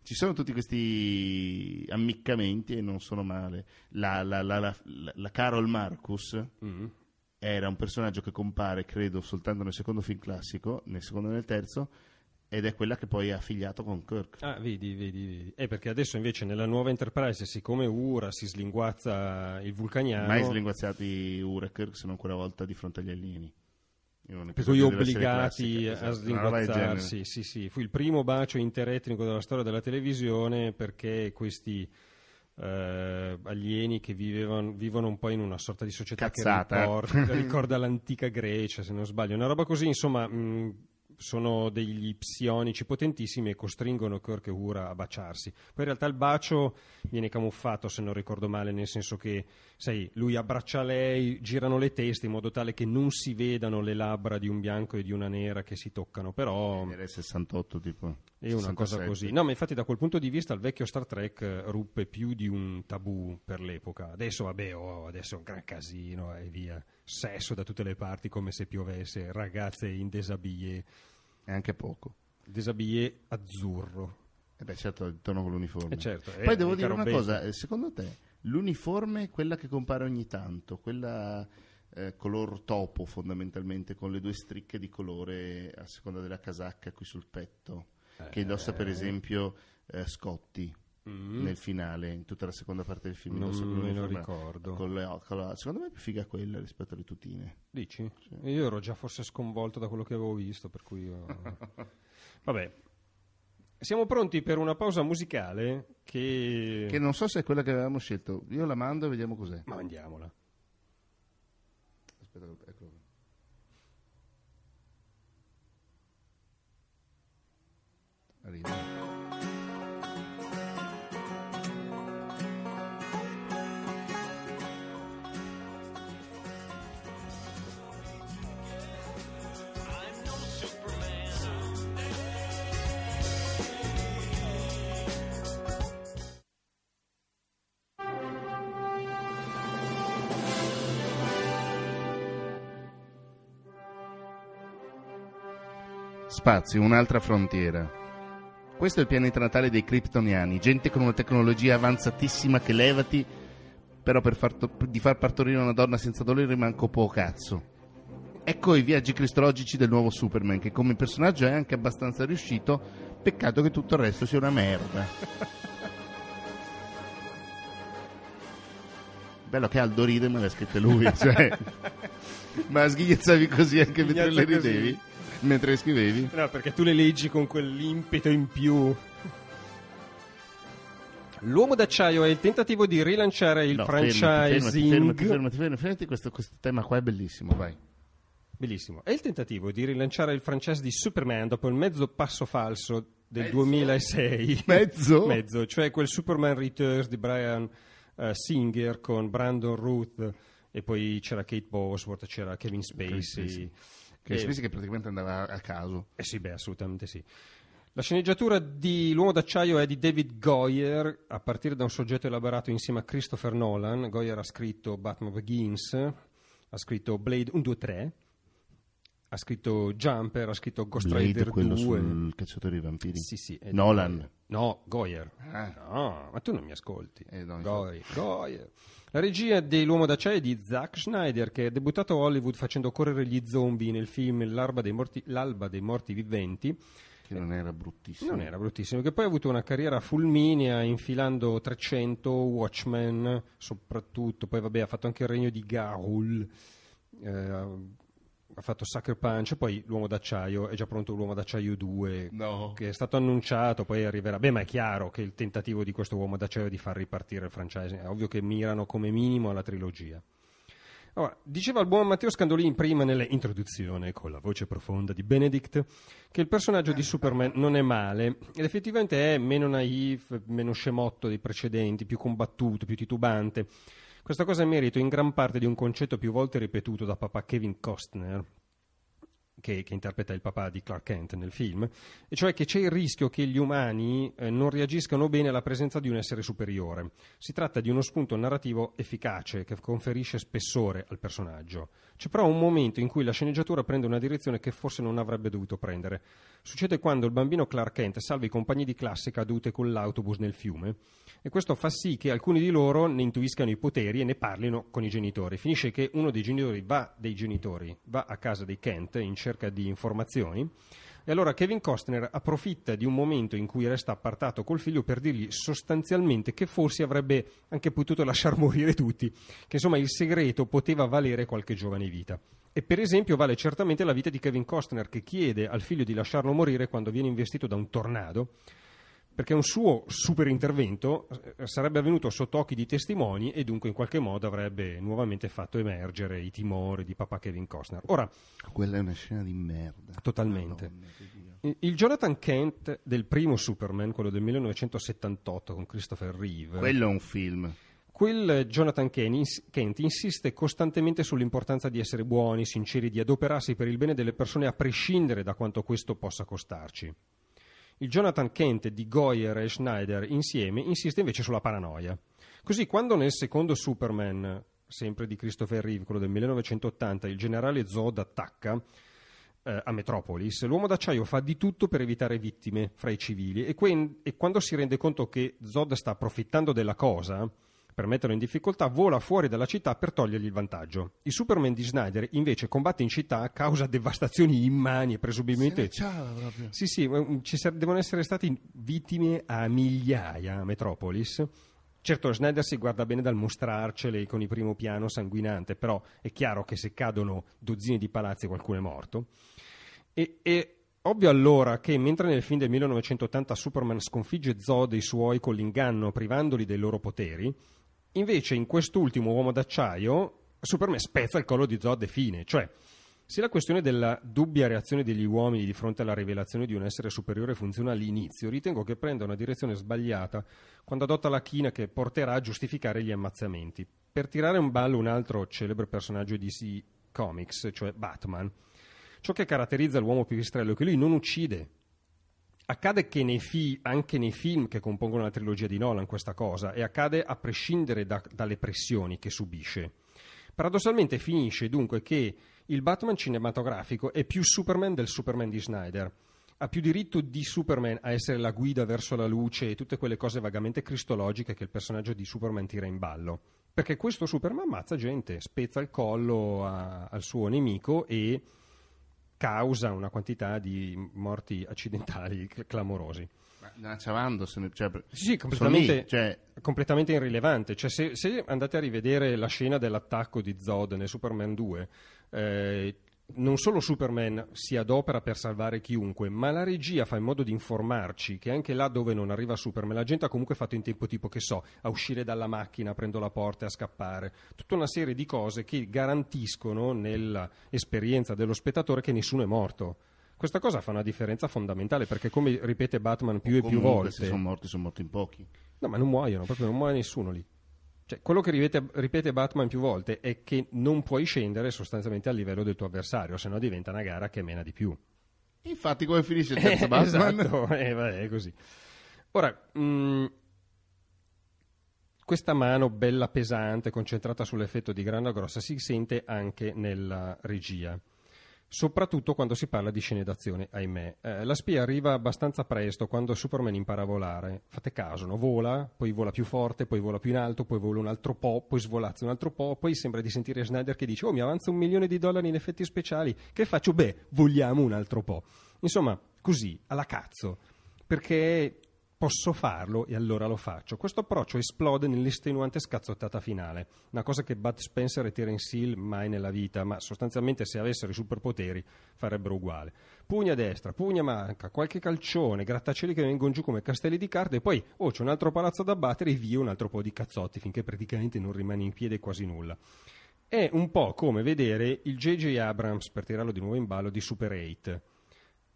Ci sono tutti questi ammiccamenti e non sono male. La, la, la, la, Carol Marcus Mm. era un personaggio che compare, credo, soltanto nel secondo film classico, nel secondo e nel terzo, ed è quella che poi è affiliato con Kirk. Ah, vedi, vedi, vedi. Eh, perché adesso invece nella nuova Enterprise, siccome Ura si slinguazza il vulcaniano, Mai slinguazzati Ura e Kirk se non quella volta di fronte agli alieni. Per cui obbligati a esatto, slinguazzarsi. Sì, sì. Fu il primo bacio interetnico della storia della televisione perché questi eh, alieni che vivevano, vivono un po' in una sorta di società Cazzata. che ricorda, ricorda l'antica Grecia, se non sbaglio. Una roba così, insomma, mh, sono degli psionici potentissimi e costringono Kirk e Ura a baciarsi. Poi in realtà il bacio viene camuffato, se non ricordo male, nel senso che, sai, lui abbraccia lei, girano le teste in modo tale che non si vedano le labbra di un bianco e di una nera che si toccano, però Era il 68 tipo. è una cosa 67. così. No, ma infatti da quel punto di vista il vecchio Star Trek eh, ruppe più di un tabù per l'epoca. Adesso, vabbè, oh, adesso è un gran casino e via. Sesso da tutte le parti come se piovesse, ragazze in desabillé, E anche poco. desabillé azzurro. E beh, certo, intorno con l'uniforme. Eh, certo, eh, Poi devo mica dire una robetta. cosa, eh, secondo te l'uniforme, quella che compare ogni tanto, quella eh, color topo fondamentalmente, con le due stricche di colore a seconda della casacca qui sul petto, che indossa per esempio eh, Scotti Mm, nel finale, in tutta la seconda parte del film. non indossa me lo ricordo. con le- con la- secondo me è più figa quella rispetto alle tutine. Dici? Io ero già forse sconvolto da quello che avevo visto, per cui... io- Vabbè. Siamo pronti per una pausa musicale che... Che non so se è quella che avevamo scelto. Io la mando e vediamo cos'è. Ma mandiamola. Aspetta, eccolo. qua. Arriva. Spazio, un'altra frontiera. Questo è il pianeta natale dei kryptoniani, gente con una tecnologia avanzatissima che levati, però per far to- di far partorire una donna senza dolore manco po' cazzo. Ecco i viaggi cristologici del nuovo Superman, che come personaggio è anche abbastanza riuscito, peccato che tutto il resto sia una merda. Bello che Aldo ride me l'ha scritta lui, cioè... Ma sghignazzavi così anche mentre le ridevi? Mentre le scrivevi? No, perché tu le leggi con quell'impeto in più. L'uomo d'acciaio è il tentativo di rilanciare il No, fermati, franchising. Fermati, fermati, fermati, fermati, questo, questo tema qua è bellissimo, vai. Bellissimo. È il tentativo di rilanciare il franchise di Superman dopo il mezzo passo falso del Mezzo? 2006. Mezzo? mezzo, cioè quel Superman Returns di Brian eh, Singer con Brandon Ruth e poi c'era Kate Bosworth, c'era Kevin Spacey. Spacey. Che E- Spacey che praticamente andava a caso. Eh sì, beh, assolutamente sì. La sceneggiatura di L'uomo d'acciaio è di David Goyer, a partire da un soggetto elaborato insieme a Christopher Nolan. Goyer ha scritto Batman Begins, ha scritto Blade 1, 2, 3, ha scritto Jumper, ha scritto Ghost Blade, Rider quello 2. sul cacciatore dei vampiri. Sì, sì, Nolan. Goyer. No, Goyer. Ah. No, ma tu non mi ascolti. Eh, no, Goyer. Goyer. La regia dell'uomo d'acciaio è di Zack Schneider, che è debuttato a Hollywood facendo correre gli zombie nel film L'Alba dei Morti, L'Alba dei Morti Viventi. Che non era bruttissimo. Non era bruttissimo, che poi ha avuto una carriera fulminea infilando 300, Watchmen soprattutto, poi vabbè ha fatto anche il regno di Garul, eh, ha fatto Sucker Punch, poi l'uomo d'acciaio, è già pronto l'uomo d'acciaio 2, No. che è stato annunciato, poi arriverà. Beh, ma è chiaro che il tentativo di questo uomo d'acciaio è di far ripartire il franchise, è ovvio che mirano come minimo alla trilogia. Ora, diceva il buon Matteo Scandolini prima nell'introduzione, con la voce profonda di Benedict, che il personaggio di Superman non è male, ed effettivamente è meno naif, meno scemotto dei precedenti, più combattuto, più titubante. Questa cosa è merito in gran parte di un concetto più volte ripetuto da papà Kevin Costner, che, che interpreta il papà di Clark Kent nel film, e cioè che c'è il rischio che gli umani eh, non reagiscano bene alla presenza di un essere superiore. Si tratta di uno spunto narrativo efficace che conferisce spessore al personaggio. C'è però un momento in cui la sceneggiatura prende una direzione che forse non avrebbe dovuto prendere. Succede quando il bambino Clark Kent salva i compagni di classe cadute con l'autobus nel fiume e questo fa sì che alcuni di loro ne intuiscano i poteri e ne parlino con i genitori. Finisce che uno dei genitori va, dei genitori, va a casa dei Kent in cerca di informazioni e allora Kevin Costner approfitta di un momento in cui resta appartato col figlio per dirgli sostanzialmente che forse avrebbe anche potuto lasciar morire tutti, che insomma il segreto poteva valere qualche giovane vita. E per esempio vale certamente la vita di Kevin Costner che chiede al figlio di lasciarlo morire quando viene investito da un tornado perché un suo super intervento eh, sarebbe avvenuto sotto occhi di testimoni e dunque in qualche modo avrebbe nuovamente fatto emergere i timori di papà Kevin Costner. Ora, Quella è una scena di merda. Totalmente. Madonna il Jonathan Kent del primo Superman, quello del 1978 con Christopher Reeve, Quello è un film. quel Jonathan Kent insiste costantemente sull'importanza di essere buoni, sinceri, di adoperarsi per il bene delle persone a prescindere da quanto questo possa costarci. Il Jonathan Kent di Goyer e Schneider insieme insiste invece sulla paranoia. Così quando nel secondo Superman, sempre di Christopher Reeve, quello del 1980, il generale Zod attacca eh, a Metropolis, l'uomo d'acciaio fa di tutto per evitare vittime fra i civili e, quen- e quando si rende conto che Zod sta approfittando della cosa per metterlo in difficoltà, vola fuori dalla città per togliergli il vantaggio. Il Superman di Snyder invece combatte in città, causa devastazioni immani e presumibilmente sì, sì, mm, ci devono essere stati vittime a migliaia a Metropolis. Certo, Schneider si guarda bene dal mostrarcele con il primo piano sanguinante, però è chiaro che se cadono dozzine di palazzi qualcuno è morto. E, e ovvio allora che mentre nel film del 1980 Superman sconfigge Zod e i suoi con l'inganno privandoli dei loro poteri, invece in quest'ultimo uomo d'acciaio Superman spezza il collo di Zod e fine, cioè se la questione della dubbia reazione degli uomini di fronte alla rivelazione di un essere superiore funziona all'inizio, ritengo che prenda una direzione sbagliata quando adotta la china che porterà a giustificare gli ammazzamenti. Per tirare in ballo un altro celebre personaggio di DC Comics, cioè Batman, ciò che caratterizza l'uomo pipistrello è che lui non uccide. Accade che nei fi- anche nei film che compongono la trilogia di Nolan questa cosa, e accade a prescindere da- dalle pressioni che subisce. Paradossalmente finisce dunque che il Batman cinematografico è più Superman del Superman di Snyder. Ha più diritto di Superman a essere la guida verso la luce e tutte quelle cose vagamente cristologiche che il personaggio di Superman tira in ballo. Perché questo Superman ammazza gente, spezza il collo a- al suo nemico e causa una quantità di morti accidentali cl- clamorosi. Ma Nacciavando, se ne- cioè, Sì, sì, completamente, lì, cioè, completamente irrilevante. Cioè, se, se andate a rivedere la scena dell'attacco di Zod nel Superman 2, eh, non solo Superman si adopera per salvare chiunque, ma la regia fa in modo di informarci che anche là dove non arriva Superman, la gente ha comunque fatto in tempo tipo, che so, a uscire dalla macchina, aprendo la porta e a scappare. Tutta una serie di cose che garantiscono nell'esperienza dello spettatore che nessuno è morto. Questa cosa fa una differenza fondamentale perché, come ripete Batman più e più volte, Se sono morti, sono morti in pochi. No, ma non muoiono, proprio non muore nessuno lì. Cioè, quello che ripete, ripete Batman più volte è che non puoi scendere sostanzialmente al livello del tuo avversario, se no diventa una gara che mena di più. Infatti, come finisce il terzo Batman? esatto, eh, vabbè, è così. Ora, mh, questa mano bella pesante, concentrata sull'effetto di grande grossa, si sente anche nella regia. Soprattutto quando si parla di scene d'azione, ahimè. Eh, la spia arriva abbastanza presto quando Superman impara a volare. Fate caso, no? vola, poi vola più forte, poi vola più in alto, poi vola un altro po', poi svolazza un altro po', poi sembra di sentire Snyder che dice: Oh, mi avanza un milione di dollari in effetti speciali. Che faccio? Beh, vogliamo un altro po'. Insomma, così, alla cazzo. Perché posso farlo e allora lo faccio. Questo approccio esplode nell'estenuante scazzottata finale, una cosa che Bud Spencer e Terence Hill mai nella vita, ma sostanzialmente se avessero i superpoteri farebbero uguale. Pugna destra, pugna manca, qualche calcione, grattacieli che vengono giù come castelli di carte e poi, oh, c'è un altro palazzo da battere e via un altro po' di cazzotti finché praticamente non rimane in piedi quasi nulla. È un po' come vedere il J.J. Abrams, per tirarlo di nuovo in ballo, di Super 8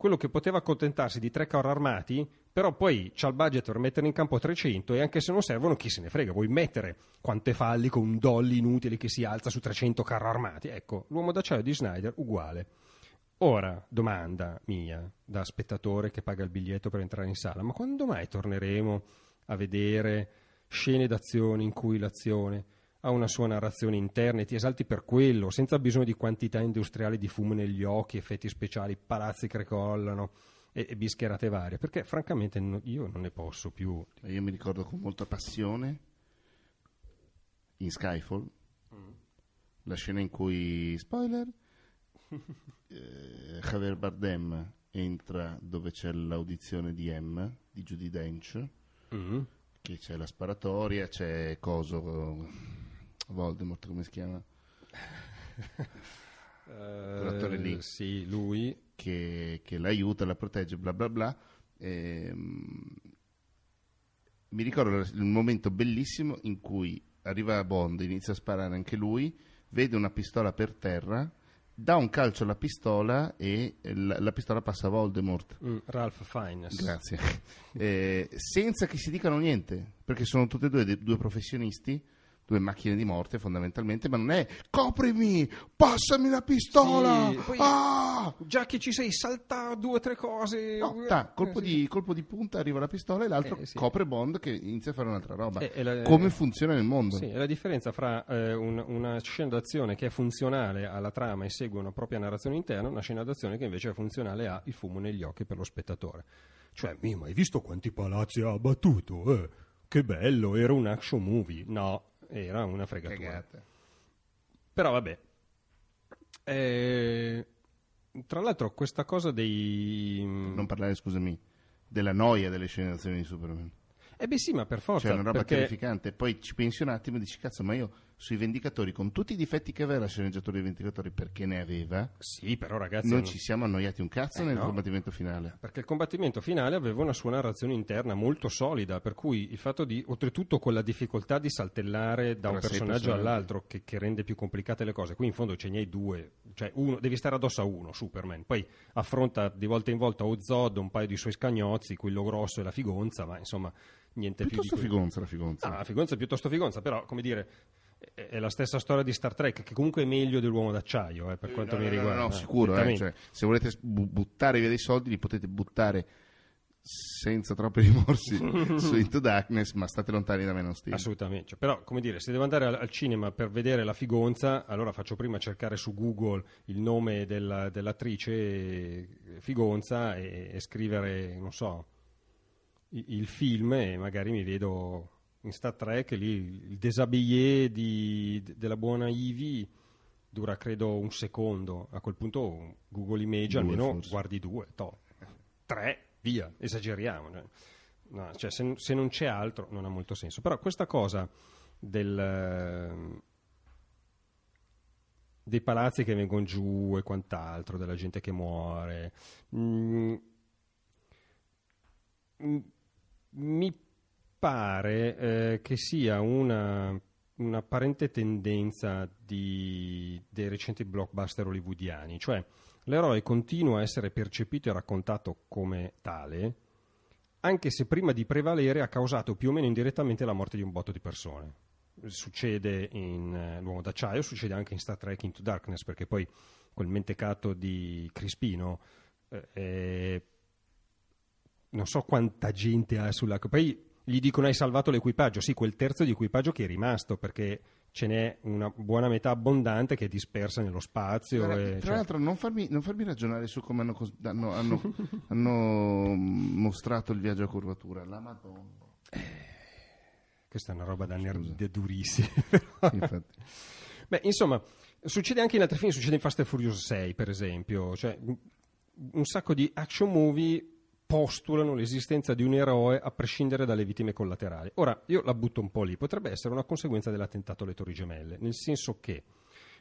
quello che poteva accontentarsi di tre carri armati, però poi c'ha il budget per mettere in campo 300 e anche se non servono chi se ne frega, vuoi mettere quante falli con un dolly inutile che si alza su 300 carri armati. Ecco, l'uomo d'acciaio di Snyder uguale. Ora, domanda mia, da spettatore che paga il biglietto per entrare in sala, ma quando mai torneremo a vedere scene d'azione in cui l'azione ha una sua narrazione interna e ti esalti per quello, senza bisogno di quantità industriali di fumo negli occhi, effetti speciali, palazzi che crollano e, e bischerate varie, perché francamente no, io non ne posso più. Io mi ricordo con molta passione in Skyfall mm. la scena in cui, spoiler, eh, Javier Bardem entra dove c'è l'audizione di M, di Judy Dench, mm. che c'è la sparatoria, c'è Coso Voldemort, come si chiama? Quell'attore lì. Uh, sì, lui. Che, che, l'aiuta, la protegge, bla bla bla. E, um, mi ricordo il momento bellissimo in cui arriva Bond, inizia a sparare anche lui, vede una pistola per terra, dà un calcio alla pistola e la, la pistola passa a Voldemort. Mm, Ralph Fiennes. Grazie. eh, senza che si dicano niente, perché sono tutti e due due professionisti due macchine di morte fondamentalmente, ma non è coprimi, passami la pistola. Sì, poi, ah! Già che ci sei, salta due o tre cose. No, ta, colpo, eh, di, colpo, di, punta, arriva la pistola e l'altro eh, sì. copre Bond che inizia a fare un'altra roba. Eh, la, Come funziona nel mondo? Sì, è la differenza fra eh, un, una scena d'azione che è funzionale alla trama e segue una propria narrazione interna, una scena d'azione che invece è funzionale a il fumo negli occhi per lo spettatore. Cioè, ma hai visto quanti palazzi ha abbattuto? Eh? Che bello, era un action movie. No, era una fregatura. Cagata. Però vabbè. Eh, tra l'altro questa cosa dei... Non parlare, scusami, della noia delle scene d'azione di Superman. Eh beh sì, ma per forza. Cioè, è una roba perché... terrificante. Poi ci pensi un attimo e dici, cazzo, ma io sui Vendicatori, con tutti i difetti che aveva la sceneggiatura dei Vendicatori, perché ne aveva? Sì, però ragazzi... Noi non... ci siamo annoiati un cazzo eh, nel no. combattimento finale. Perché il combattimento finale aveva una sua narrazione interna molto solida, per cui il fatto di, oltretutto con la difficoltà di saltellare da Tra un personaggio all'altro, che, che, rende più complicate le cose, qui in fondo ce ne hai due, cioè uno, devi stare addosso a uno, Superman, poi affronta di volta in volta Ozod, un paio di suoi scagnozzi, quello grosso e la figonza, ma insomma niente piuttosto più di figonza la figonza. Ah, la figonza è piuttosto figonza, però come dire è la stessa storia di Star Trek, che comunque è meglio dell'uomo d'acciaio, eh, per quanto no, mi riguarda. No, no, sicuro, eh, cioè, se volete buttare via dei soldi, li potete buttare senza troppi rimorsi su Into Darkness, ma state lontani da me non Steel. Assolutamente, cioè, però come dire, se devo andare al, al, cinema per vedere la figonza, allora faccio prima cercare su Google il nome della, dell'attrice figonza e, e, scrivere, non so, il, il film e magari mi vedo in Star Trek lì il déshabillé di, della buona Ivy dura credo un secondo. A quel punto Google Image due, almeno forse. guardi due to, tre via esageriamo cioè, no, cioè se, se, non c'è altro non ha molto senso. Però questa cosa del, dei palazzi che vengono giù e quant'altro della gente che muore mm, mm mi pare eh, che sia una, un'apparente tendenza di, dei recenti blockbuster hollywoodiani, cioè l'eroe continua a essere percepito e raccontato come tale, anche se prima di prevalere ha causato più o meno indirettamente la morte di un botto di persone. Succede in uh, L'uomo d'acciaio, succede anche in Star Trek Into Darkness, perché poi quel mentecato di Crispino eh, non so quanta gente ha sulla... Poi gli dicono hai salvato l'equipaggio, sì, quel terzo di equipaggio che è rimasto perché ce n'è una buona metà abbondante che è dispersa nello spazio. Tra, e, tra cioè... l'altro, non farmi, non farmi, ragionare su come hanno, hanno, hanno, hanno, mostrato il viaggio a curvatura. La Madonna. Eh, questa è una roba da nerd durissima. Beh, insomma, succede anche in altri film, succede in Fast and Furious 6, per esempio. Cioè, un sacco di action movie postulano l'esistenza di un eroe a prescindere dalle vittime collaterali. Ora, io la butto un po' lì, potrebbe essere una conseguenza dell'attentato alle Torri Gemelle, nel senso che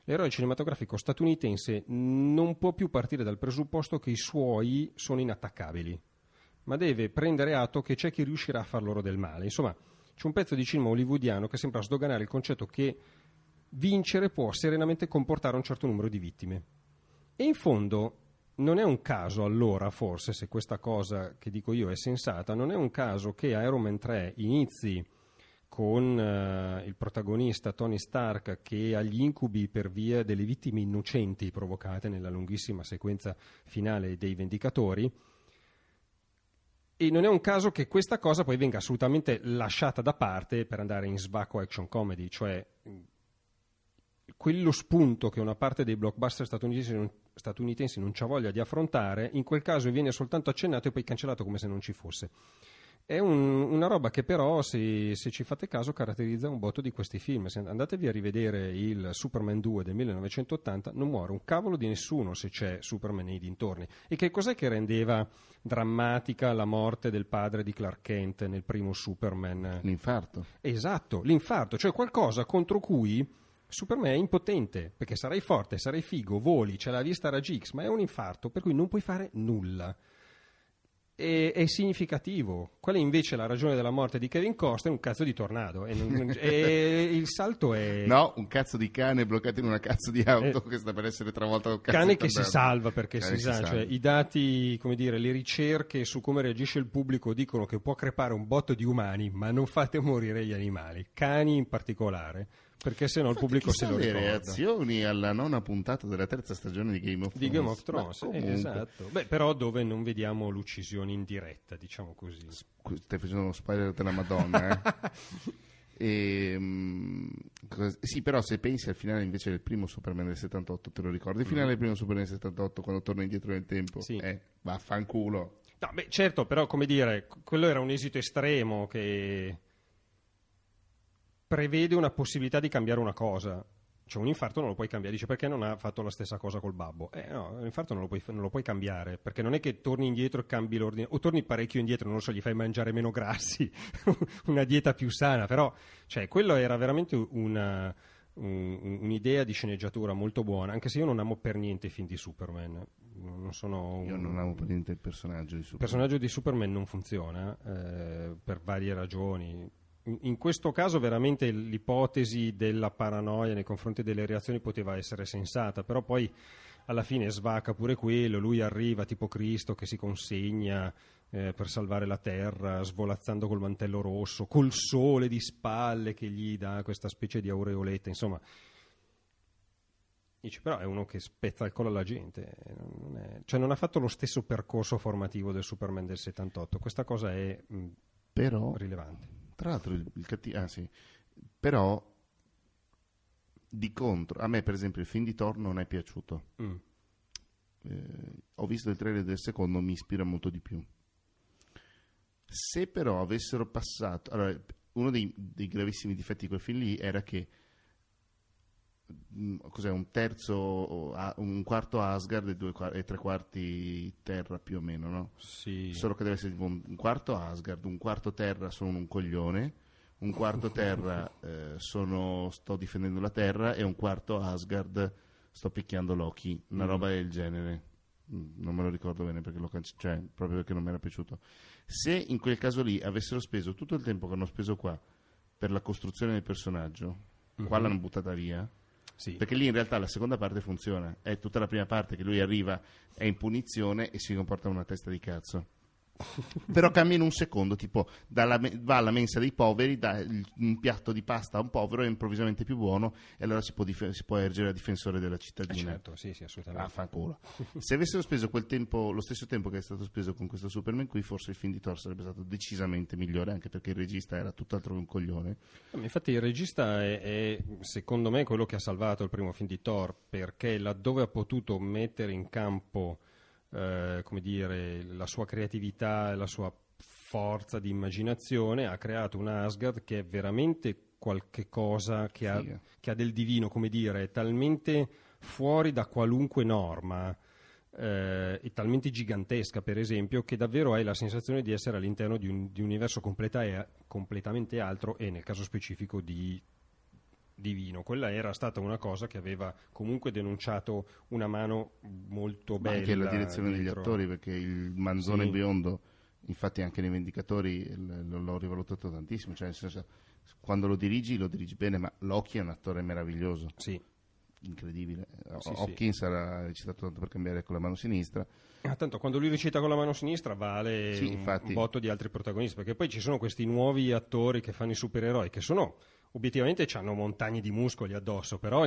l'eroe cinematografico statunitense non può più partire dal presupposto che i suoi sono inattaccabili, ma deve prendere atto che c'è chi riuscirà a far loro del male. Insomma, c'è un pezzo di cinema hollywoodiano che sembra sdoganare il concetto che vincere può serenamente comportare un certo numero di vittime. E in fondo non è un caso allora, forse, se questa cosa che dico io è sensata, non è un caso che Iron Man 3 inizi con uh, il protagonista Tony Stark che ha gli incubi per via delle vittime innocenti provocate nella lunghissima sequenza finale dei Vendicatori. E non è un caso che questa cosa poi venga assolutamente lasciata da parte per andare in svacco action comedy, cioè quello spunto che una parte dei blockbuster statunitensi non, statunitensi non c'ha voglia di affrontare, in quel caso viene soltanto accennato e poi cancellato come se non ci fosse. È un, una roba che però, se, se, ci fate caso, caratterizza un botto di questi film. Se andatevi a rivedere il Superman 2 del 1980, non muore un cavolo di nessuno se c'è Superman nei dintorni. E che cos'è che rendeva drammatica la morte del padre di Clark Kent nel primo Superman? L'infarto. Esatto, l'infarto, cioè qualcosa contro cui Superman è impotente, perché sarai forte, sarai figo, voli, c'è la vista raggi X, ma è un infarto, per cui non puoi fare nulla è, è, significativo. Qual è invece la ragione della morte di Kevin Costner? Un cazzo di tornado. E, non, e il salto è. No, un cazzo di cane bloccato in una cazzo di auto eh, che sta per essere travolta da un cazzo Cane che si salva perché cane si sa, cioè, i dati, come dire, le ricerche su come reagisce il pubblico dicono che può crepare un botto di umani, ma non fate morire gli animali, cani in particolare perché se no il pubblico se lo ricorda. le reazioni alla nona puntata della terza stagione di Game of Thrones. Di Game of Thrones, eh, esatto. Beh, però dove non vediamo l'uccisione in diretta, diciamo così. Stai facendo uno spoiler della Madonna, eh? E, um, sì, però se pensi al finale invece del primo Superman del 78, te lo ricordi? Il finale mm. del primo Superman del 78 quando torna indietro nel tempo? Sì. Eh, vaffanculo. No, beh, certo, però come dire, quello era un esito estremo che prevede una possibilità di cambiare una cosa. Cioè un infarto non lo puoi cambiare, dice perché non ha fatto la stessa cosa col babbo? Eh no, l'infarto non lo, puoi, non lo puoi cambiare, perché non è che torni indietro e cambi l'ordine, o torni parecchio indietro, non lo so, gli fai mangiare meno grassi, una dieta più sana, però, cioè, quello era veramente una, un, un'idea di sceneggiatura molto buona, anche se io non amo per niente i film di Superman. Non sono io non amo per niente il personaggio di Superman. Il personaggio di Superman non funziona eh, per varie ragioni in questo caso veramente l'ipotesi della paranoia nei confronti delle reazioni poteva essere sensata, però poi alla fine svacca pure quello, lui arriva tipo Cristo che si consegna eh, per salvare la terra, svolazzando col mantello rosso, col sole di spalle che gli dà questa specie di aureoletta, insomma. Dice, però è uno che spezza il collo alla gente, non è, cioè non ha fatto lo stesso percorso formativo del Superman del 78, questa cosa è mh, però, rilevante. Tra l'altro il, il cattivo... Ah sì, però di contro, a me per esempio il film di Thor non è piaciuto. Mm. Eh, ho visto il trailer del secondo, mi ispira molto di più. Se però avessero passato... Allora, uno dei, dei gravissimi difetti di quel film lì era che cos'è un terzo un quarto Asgard e, due, e, tre quarti Terra più o meno no? Sì. solo che deve essere tipo un, quarto Asgard un quarto Terra sono un coglione un quarto Terra eh, sono sto difendendo la Terra e un quarto Asgard sto picchiando Loki una mm. roba del genere mm, non me lo ricordo bene perché l'ho cancellato cioè proprio perché non mi era piaciuto se in quel caso lì avessero speso tutto il tempo che hanno speso qua per la costruzione del personaggio mm-hmm. qua l'hanno buttata via sì. Perché lì in realtà la seconda parte funziona, è tutta la prima parte che lui arriva, è in punizione e si comporta una testa di cazzo. però cambia in un secondo, tipo dalla, va alla mensa dei poveri, dà un piatto di pasta a un povero, è improvvisamente più buono e allora si può, dif- si può ergere a difensore della cittadina. Eh certo, sì, sì, assolutamente. Se avessero speso quel tempo, lo stesso tempo che è stato speso con questo Superman qui, forse il film di Thor sarebbe stato decisamente migliore, anche perché il regista era tutt'altro che un coglione. Infatti il regista è, è, secondo me, quello che ha salvato il primo film di Thor, perché laddove ha potuto mettere in campo eh, come dire, la sua creatività e la sua forza di immaginazione ha creato un Asgard che è veramente qualche cosa che ha, che ha, del divino, come dire, è talmente fuori da qualunque norma eh, è talmente gigantesca, per esempio, che davvero hai la sensazione di essere all'interno di un, di un universo completa completamente altro e nel caso specifico di divino. Quella era stata una cosa che aveva comunque denunciato una mano molto bella. Ma anche la direzione dentro. degli attori, perché il manzone sì. biondo, infatti anche nei Vendicatori l'ho rivalutato tantissimo, cioè senso, quando lo dirigi lo dirigi bene, ma Loki è un attore meraviglioso. Sì. Incredibile. Sì, Hopkins sì. era recitato tanto per cambiare con la mano sinistra. Ah, tanto quando lui recita con la mano sinistra vale sì, un, un botto di altri protagonisti, perché poi ci sono questi nuovi attori che fanno i supereroi che sono obiettivamente hanno montagne di muscoli addosso, però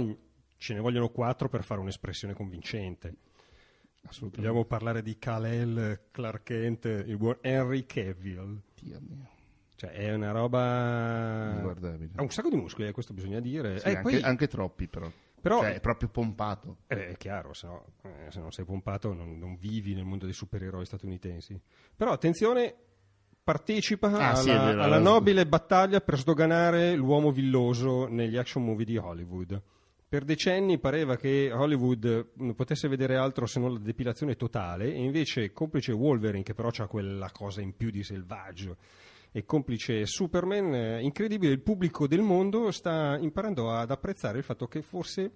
ce ne vogliono quattro per fare un'espressione convincente. Vogliamo parlare di Kal-El, Clark Kent, il buon Henry Cavill. Dio mio. Cioè, è una roba... Ha un sacco di muscoli, eh, questo bisogna dire. Sì, eh, anche, poi... anche, troppi, però. Però... Cioè, è proprio pompato. Eh, è chiaro, se, no, eh, se non sei pompato non, non vivi nel mondo dei supereroi statunitensi. Però attenzione, partecipa ah, alla, sì, vero, alla nobile battaglia per sdoganare l'uomo villoso negli action movie di Hollywood. Per decenni pareva che Hollywood non potesse vedere altro se non la depilazione totale, e invece, complice Wolverine, che però ha quella cosa in più di selvaggio, e complice Superman, eh, incredibile, il pubblico del mondo sta imparando ad apprezzare il fatto che forse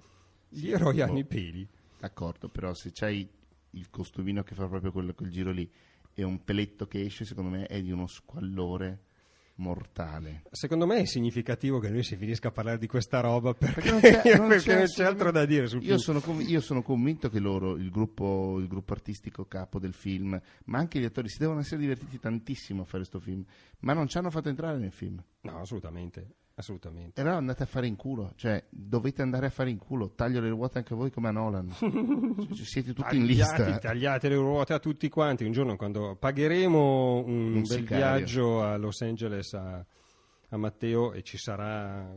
gli eroi hanno i peli. D'accordo, però se c'hai il costumino che fa proprio quel, quel giro lì e un peletto che esce, secondo me, è di uno squallore mortale. Secondo me è significativo che noi si finisca a parlare di questa roba perché, non c'è, non perché c'è, non c'è altro da dire sul io sono, conv- io sono, convinto che loro, il gruppo, il gruppo, artistico capo del film, ma anche gli attori, si devono essere divertiti tantissimo a fare questo film, ma non ci hanno fatto entrare nel film. No, assolutamente. Assolutamente. E allora andate a fare in culo, cioè dovete andare a fare in culo, taglio le ruote anche voi come a Nolan. Siete tutti Tagliati, in lista. Tagliate le ruote a tutti quanti. Un giorno quando pagheremo un, un bel sicario. viaggio a Los Angeles a, a, Matteo e ci sarà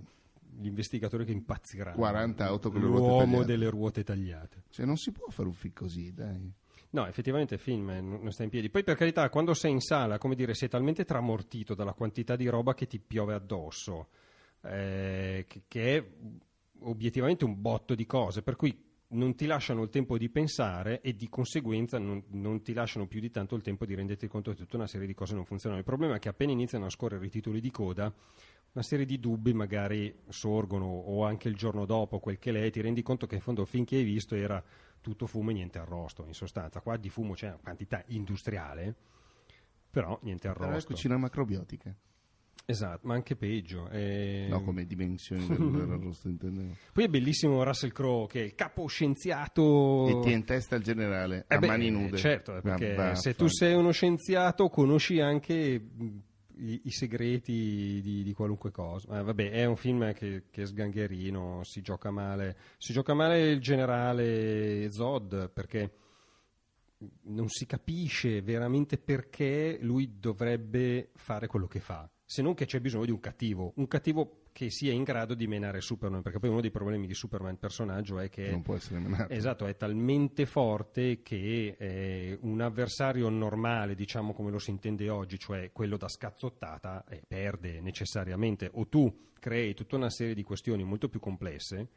l'investigatore che impazzirà. 40 auto con le ruote tagliate. L'uomo delle ruote tagliate. Cioè non si può fare un film così, dai. No, effettivamente il film non sta in piedi. Poi per carità, quando sei in sala, come dire, sei talmente tramortito dalla quantità di roba che ti piove addosso eh, che, che è obiettivamente un botto di cose, per cui non ti lasciano il tempo di pensare e di conseguenza non, non, ti lasciano più di tanto il tempo di renderti conto che tutta una serie di cose non funzionano. Il problema è che appena iniziano a scorrere i titoli di coda, una serie di dubbi magari sorgono o anche il giorno dopo, quel che lei, ti rendi conto che in fondo finché hai visto era tutto fumo e niente arrosto, in sostanza. Qua di fumo c'è una quantità industriale, però niente arrosto. Però è cucina macrobiotica. Esatto, ma anche peggio. È... No, come dimensioni dell'arrosto intendevo. Poi è bellissimo Russell Crowe che è il capo scienziato... E ti in testa il generale, eh a beh, mani nude. Certo, perché ah, se tu sei uno scienziato conosci anche i, i segreti di, di, qualunque cosa. Eh, vabbè, è un film che, che, è sgangherino, si gioca male. Si gioca male il generale Zod perché non si capisce veramente perché lui dovrebbe fare quello che fa se non che c'è bisogno di un cattivo, un cattivo che sia in grado di menare Superman, perché poi uno dei problemi di Superman personaggio è che non può essere menato. Esatto, è talmente forte che eh, un avversario normale, diciamo come lo si intende oggi, cioè quello da scazzottata, eh, perde necessariamente o tu crei tutta una serie di questioni molto più complesse,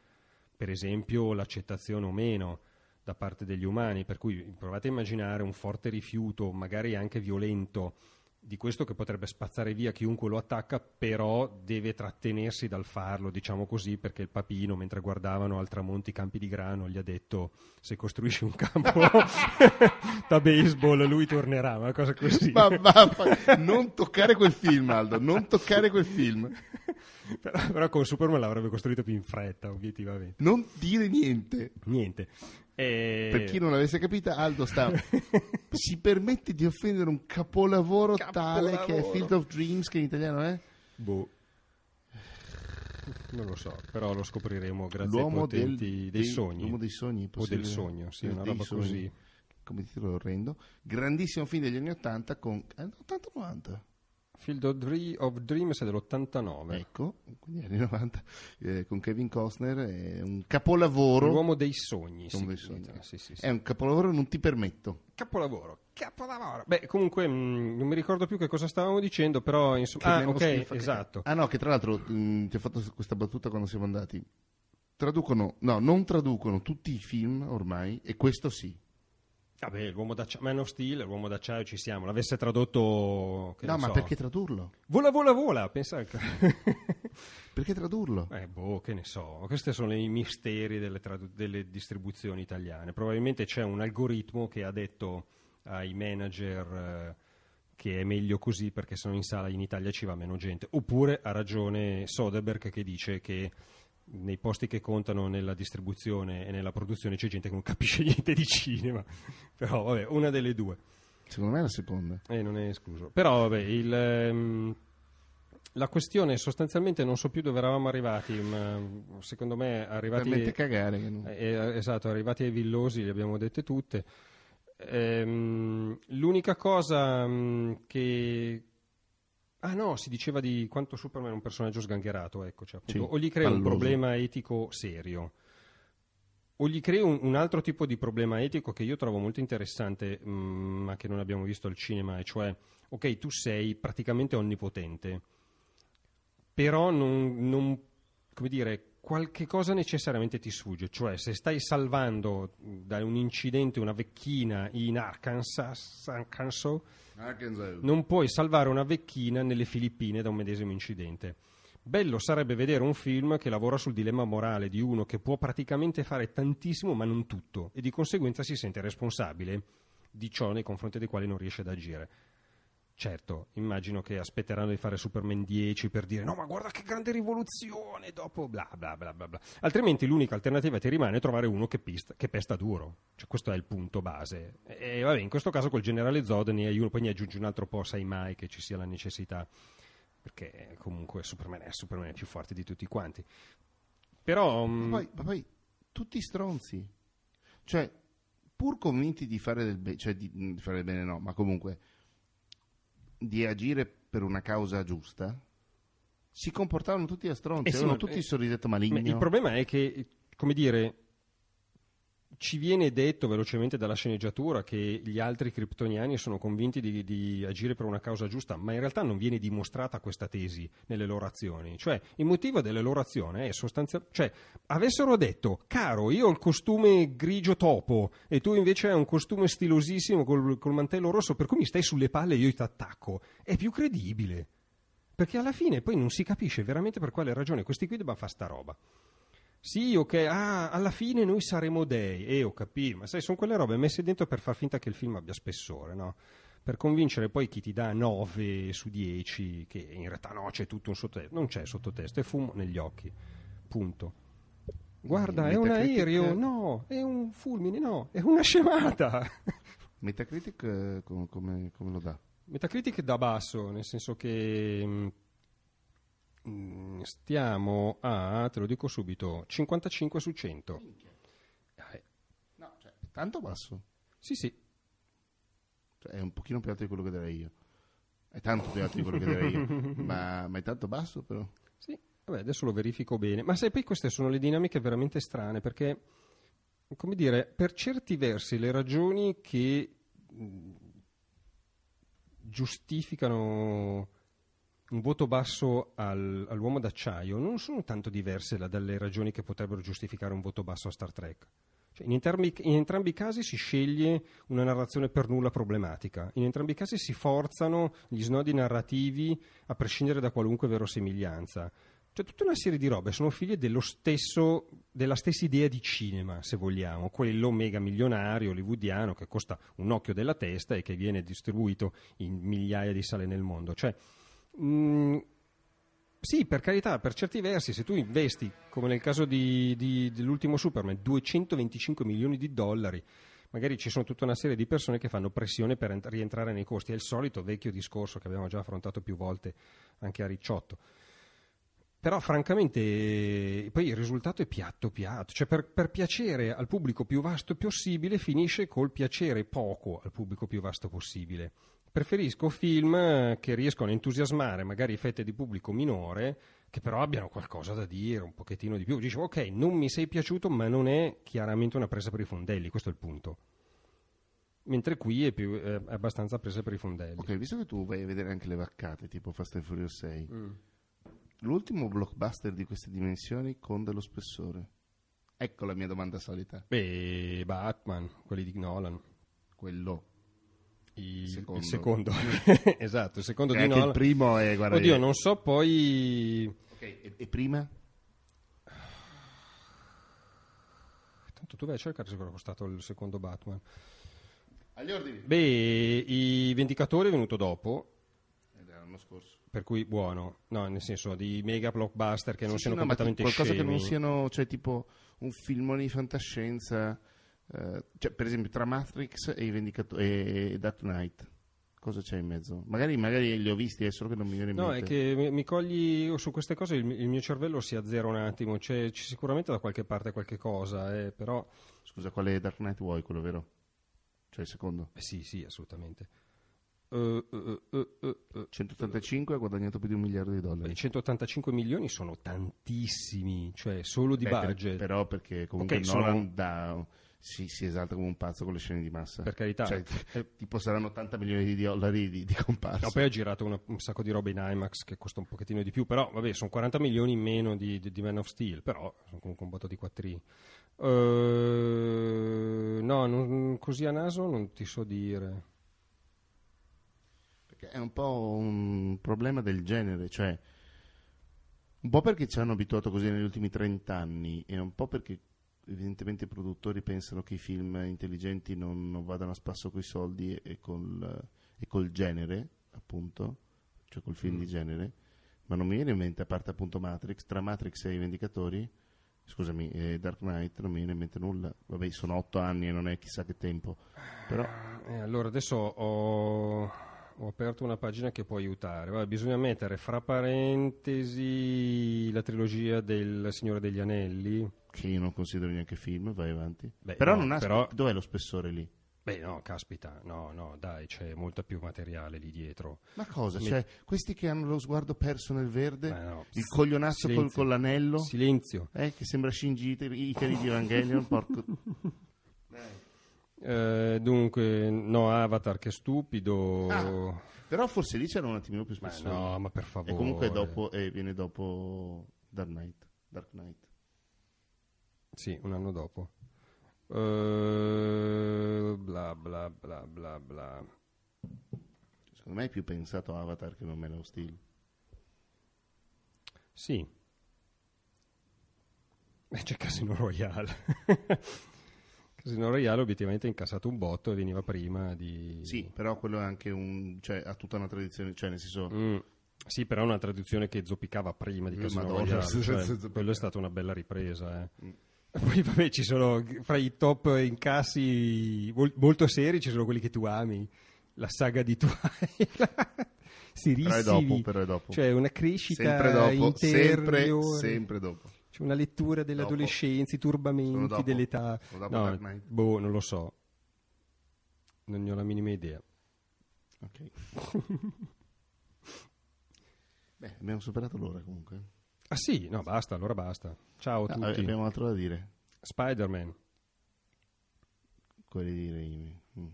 per esempio l'accettazione o meno da parte degli umani, per cui provate a immaginare un forte rifiuto, magari anche violento di questo che potrebbe spazzare via chiunque lo attacca, però deve trattenersi dal farlo, diciamo così, perché il papino, mentre guardavano al tramonto i campi di grano, gli ha detto se costruisci un campo da baseball lui tornerà, una cosa così. Ma, ma, non toccare quel film, Aldo, non toccare quel film. Però, però con Superman l'avrebbe costruito più in fretta, obiettivamente. Non dire niente. Niente. E... Per chi non avesse capito, Aldo sta... si permette di offendere un capolavoro, capolavoro, tale che è Field of Dreams, che in italiano è? Boh. Non lo so, però lo scopriremo grazie l'uomo ai potenti del, dei, dei, sogni. L'uomo dei sogni, o del sogno, sì, una roba sogni, così. Come titolo orrendo. Grandissimo film degli anni 80 con... Eh, 80-90. Field of, Dream, of Dreams è dell'89. Ecco, quindi anni 90, eh, con Kevin Costner, è un capolavoro. L'uomo dei sogni. L'uomo dei sogni. Sì, sì, sì. È un capolavoro, non ti permetto. Capolavoro, capolavoro. Beh, comunque mh, mm, non mi ricordo più che cosa stavamo dicendo, però insomma... Ah, ok, esatto. Ah no, che tra l'altro mh, mm, ti ho fatto questa battuta quando siamo andati. Traducono, no, non traducono tutti i film ormai, e questo sì. Vabbè, l'uomo d'acciaio, Man of Steel, l'uomo d'acciaio ci siamo. L'avesse tradotto. No, ma so. perché tradurlo? Vola, vola, vola. Pensa. al- Perché tradurlo? eh, boh, che ne so. Questi sono i misteri delle, tradu- delle distribuzioni italiane. Probabilmente c'è un algoritmo che ha detto ai manager eh, che è meglio così perché sennò in sala in Italia ci va meno gente. Oppure ha ragione Soderbergh che dice che nei posti che contano nella distribuzione e nella produzione c'è gente che non capisce niente di cinema. Però vabbè, una delle due. Secondo me è la seconda. Eh, non è escluso. Però, vabbè, il, ehm, la questione sostanzialmente non so più dove eravamo arrivati, ma secondo me arrivati... Talmente cagare non- eh, eh, esatto, arrivati ai villosi le abbiamo dette tutte. Ehm, l'unica cosa mm, che... Ah no, si diceva di quanto Superman è un personaggio sgangherato, ecco, cioè, appunto, Sì, o gli crea un palloso. problema etico serio, o gli crea un, un altro tipo di problema etico che io trovo molto interessante, mm, ma che non abbiamo visto al cinema, e cioè, ok, tu sei praticamente onnipotente, però non, non- come dire, qualche cosa necessariamente ti sfugge, cioè se stai salvando da un incidente una vecchina in Arkansas, Arkansas non puoi salvare una vecchina nelle Filippine da un medesimo incidente. Bello sarebbe vedere un film che lavora sul dilemma morale di uno che può praticamente fare tantissimo ma non tutto e di conseguenza si sente responsabile di ciò nei confronti dei quali non riesce ad agire. Certo, immagino che aspetteranno di fare Superman 10 per dire no ma guarda che grande rivoluzione, dopo bla bla bla bla bla. Altrimenti l'unica alternativa ti rimane trovare uno che, pista- che pesta duro. Cioè, questo è il punto base. E vabbè, in questo caso col generale Zod ne hai uno, poi ne aggiungi un altro po', sai mai che ci sia la necessità. Perché comunque Superman è Superman è più forte di tutti quanti. Però... mm, Ma poi, ma poi tutti stronzi. Cioè, pur convinti di fare del bene, cioè di, di fare del bene no, ma comunque di agire per una causa giusta, si comportavano tutti a stronzi, Eh sì, avevano ma- tutti eh, il sorrisetto Ma maligno. Il problema è che, come dire, ci viene detto velocemente dalla sceneggiatura che gli altri kryptoniani sono convinti di, di agire per una causa giusta, ma in realtà non viene dimostrata questa tesi nelle loro azioni. Cioè, il motivo delle loro azioni è sostanzialmente... Cioè, avessero detto, caro, io ho il costume grigio topo e tu invece hai un costume stilosissimo col, col mantello rosso, per cui mi stai sulle palle e io ti attacco, è più credibile. Perché alla fine poi non si capisce veramente per quale ragione questi qui debbano fare sta roba. Sì, ok, ah, alla fine noi saremo dei, e ho capito, ma sai, sono quelle robe messe dentro per far finta che il film abbia spessore, no? Per convincere poi chi ti dà 9 su 10, che in realtà no, c'è tutto un sottotesto, non c'è sottotesto, è fumo negli occhi, punto. Guarda, è un aereo, no, è un fulmine, no, è una scemata. Metacritic eh, com- come, come lo dà? Metacritic da basso, nel senso che mh, stiamo a, te lo dico subito, 55 su 100. Eh, No, cioè, è tanto basso. sì, sì, Cioè, è un pochino più alto di quello che darei io. È tanto più alto di quello che darei io. ma, ma è tanto basso però. sì. Vabbè, adesso lo verifico bene. Ma sai, poi queste sono le dinamiche veramente strane, perché, come dire, per certi versi le ragioni che mh, giustificano un voto basso al- all'uomo d'acciaio non sono tanto diverse da- dalle ragioni che potrebbero giustificare un voto basso a Star Trek. Cioè, in, entrambi, in entrambi i casi si sceglie una narrazione per nulla problematica, in entrambi i casi si forzano gli snodi narrativi a prescindere da qualunque verosimiglianza. Cioè, tutta una serie di robe sono figlie stesso, della stessa idea di cinema, se vogliamo, quello mega milionario hollywoodiano che costa un occhio della testa e che viene distribuito in migliaia di sale nel mondo. Cioè, mh, sì, per carità, per certi versi, se tu investi, come nel caso di- di- dell'ultimo Superman, 225 milioni di dollari, magari ci sono tutta una serie di persone che fanno pressione per ent- rientrare nei costi. È il solito vecchio discorso che abbiamo già affrontato più volte anche a Ricciotto. Però francamente poi il risultato è piatto piatto, cioè per, per piacere al pubblico più vasto possibile finisce col piacere poco al pubblico più vasto possibile. Preferisco film che riescono a entusiasmare magari fette di pubblico minore, che però abbiano qualcosa da dire, un pochettino di più. Dici, ok, non mi sei piaciuto, ma non è chiaramente una presa per i fondelli, questo è il punto. Mentre qui è, più, è abbastanza presa per i fondelli. Ok, visto che tu vai a vedere anche le vaccate, tipo Fast and Furious 6, Mm. l'ultimo blockbuster di queste dimensioni con dello spessore. Ecco la mia domanda solita. Beh, Batman, quelli di Nolan. quello. Il Secondo. il secondo. esatto, il secondo E di Nolan. il primo è guarda Oddio, non so poi... Ok, e, e prima? Tanto tu vai a cercare se cosa è costato il secondo Batman. Agli ordini. Beh, i Vendicatori è venuto dopo, Ed era l'anno scorso. per cui buono. No, nel senso di mega blockbuster che non Sì, siano sì, no, ma completamente qualcosa scemi. che non siano, cioè tipo un filmone di fantascienza, eh, cioè per esempio tra Matrix e, Vendicato- e Dark Knight. Cosa c'è in mezzo? Magari, magari li ho visti, è solo che non mi viene in No, mente. è che mi, mi cogli su queste cose, il, il mio cervello si azzera un attimo, c'è, c'è sicuramente da qualche parte qualche cosa, eh, però... Scusa, quale Dark Knight vuoi, quello vero? Cioè il secondo? eh, sì, sì, assolutamente. Eh, eh, eh, 185 ha guadagnato più di un miliardo di beh, dollari. 185 milioni sono tantissimi, cioè solo di Beh, per- budget. però perché comunque Ok, Nolan sono- dà- si, si esalta come un pazzo con le scene di massa. Per carità. Cioè, Eh, tipo saranno 80 milioni di dollari di, di comparsa. No, poi ha girato una- un sacco di roba in IMAX che costa un pochettino di più, però vabbè, sono 40 milioni in meno di, di- di Man of Steel, però sono comunque un botto di quattrini. Eh, no, non- così a naso non ti so dire. Perché è un po' un problema del genere, cioè un po' perché ci hanno abituato così negli ultimi 30 anni e un po' perché evidentemente i produttori pensano che i film intelligenti non, non vadano a spasso coi soldi e, col, e col genere, appunto, cioè col film di genere, ma non mi viene in mente, a parte appunto Matrix, tra Matrix e i Vendicatori, scusami, e Dark Knight, non mi viene in mente nulla. Vabbè, sono 8 anni e non è chissà che tempo, però... Eh, allora adesso ho, ho aperto una pagina che può aiutare. Vabbè, bisogna mettere fra parentesi la trilogia del Signore degli Anelli. Che io non considero neanche film, vai avanti. Beh, però no, non ha però- dov'è lo spessore lì? Beh, no, caspita, no, no, dai, c'è molta più materiale lì dietro. Ma cosa? Mi- Cioè, questi che hanno lo sguardo perso nel verde, no, il coglionazzo col, silenzio. con l'anello, Silenzio. eh, che sembra Shinji Ikari di Evangelion, porco... Eh, dunque, no, Avatar, che stupido. Ah, però forse lì c'era un attimino più Ma spessore. no, ma per favore. e comunque dopo, eh, viene dopo Dark Knight. Dark Knight. Sì, un anno dopo. Eh, bla bla bla bla bla. Secondo me è più pensato a Avatar che non Man of Steel. Sì. Eh, C'è Casino Royale. Casino Royale obiettivamente ha incassato un botto e veniva prima di... Sì, però quello è anche un... cioè ha tutta una tradizione, cioè nel senso... Mm, sì, però è una traduzione che zoppicava prima di Eh, Casino Madonna, Royale. cioè, quello è stata una bella ripresa. Eh. Mm. Poi vabbè, ci sono fra i top incassi mol- molto seri, ci sono quelli che tu ami. La saga di Twilight. Serissimi. Però è dopo, però è dopo. Cioè una crescita sempre dopo, sempre, interiore. sempre dopo. C'è una lettura dell'adolescenza, i turbamenti dell'età. No, boh, non lo so. Non ne ho la minima idea. Ok. Beh, abbiamo superato l'ora comunque. Ah sì, no, basta, allora basta. Ciao a Ah, tutti. abbiamo altro da dire. Spider-Man. Quelli di Raimi. Mm.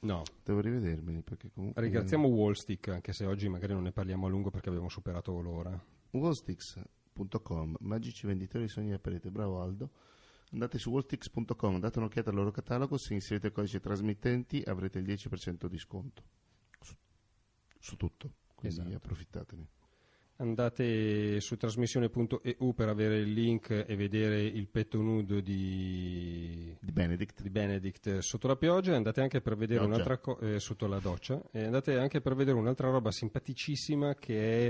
No, Devo rivedermeli perché comunque... ringraziamo Wallstick, anche se oggi magari non ne parliamo a lungo perché abbiamo superato l'ora. Wallsticks.com, magici venditori di sogni a parete, bravo Aldo. Andate su wallsticks.com, date un'occhiata al loro catalogo, se inserite il codice trasmittenti avrete il 10% di sconto su, su tutto, quindi Esatto. approfittatene. Andate su trasmissione.eu per avere il link e vedere il petto nudo di, Di Benedict. di Benedict sotto la pioggia. Andate anche per vedere Pioggia. un'altra cosa sotto la doccia. E andate anche per vedere un'altra roba simpaticissima che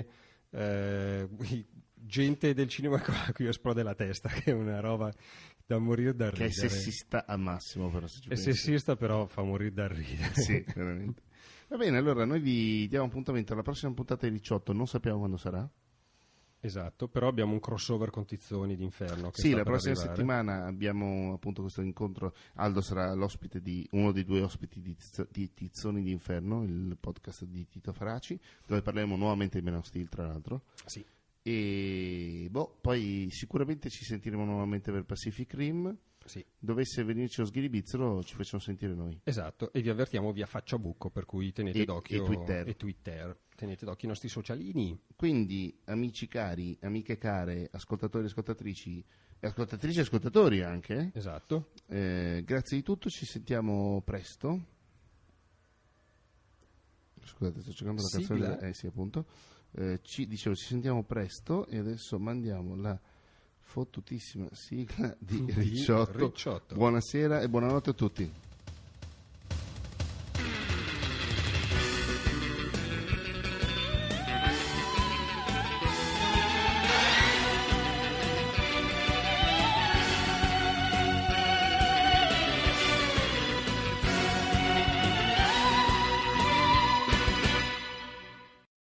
è eh, gente del cinema qua a cui esplode la testa, che è una roba da morire da Che è ridere. sessista al massimo, però se È pensi. sessista, però fa morire da ridere. Sì, veramente. Va bene, allora noi vi diamo appuntamento alla prossima puntata di 18, non sappiamo quando sarà. Esatto, però abbiamo un crossover con Tizzoni d'Inferno. Che Sì, la prossima arrivare. settimana abbiamo appunto questo incontro. Aldo sarà l'ospite di uno dei due ospiti di, di Tizzoni d'Inferno, il podcast di Tito Faraci, dove parleremo nuovamente di Man of Steel, tra l'altro. Sì. E boh, poi sicuramente ci sentiremo nuovamente per Pacific Rim. Sì. dovesse venirci lo sghiribizzolo ci facciamo sentire noi. Esatto, e vi avvertiamo via faccia a buco, per cui tenete E- d'occhio e Twitter. e Twitter. Tenete d'occhio i nostri socialini. Quindi, amici cari, amiche care, ascoltatori e ascoltatrici, e ascoltatrici e ascoltatori anche, Esatto. eh, grazie di tutto, ci sentiamo presto. Scusate, sto cercando la canzone. Eh sì, appunto. Eh, ci, dicevo, ci sentiamo presto e adesso mandiamo la fottutissima sigla di Di Ricciotto. Ricciotto. Buonasera e buonanotte a tutti.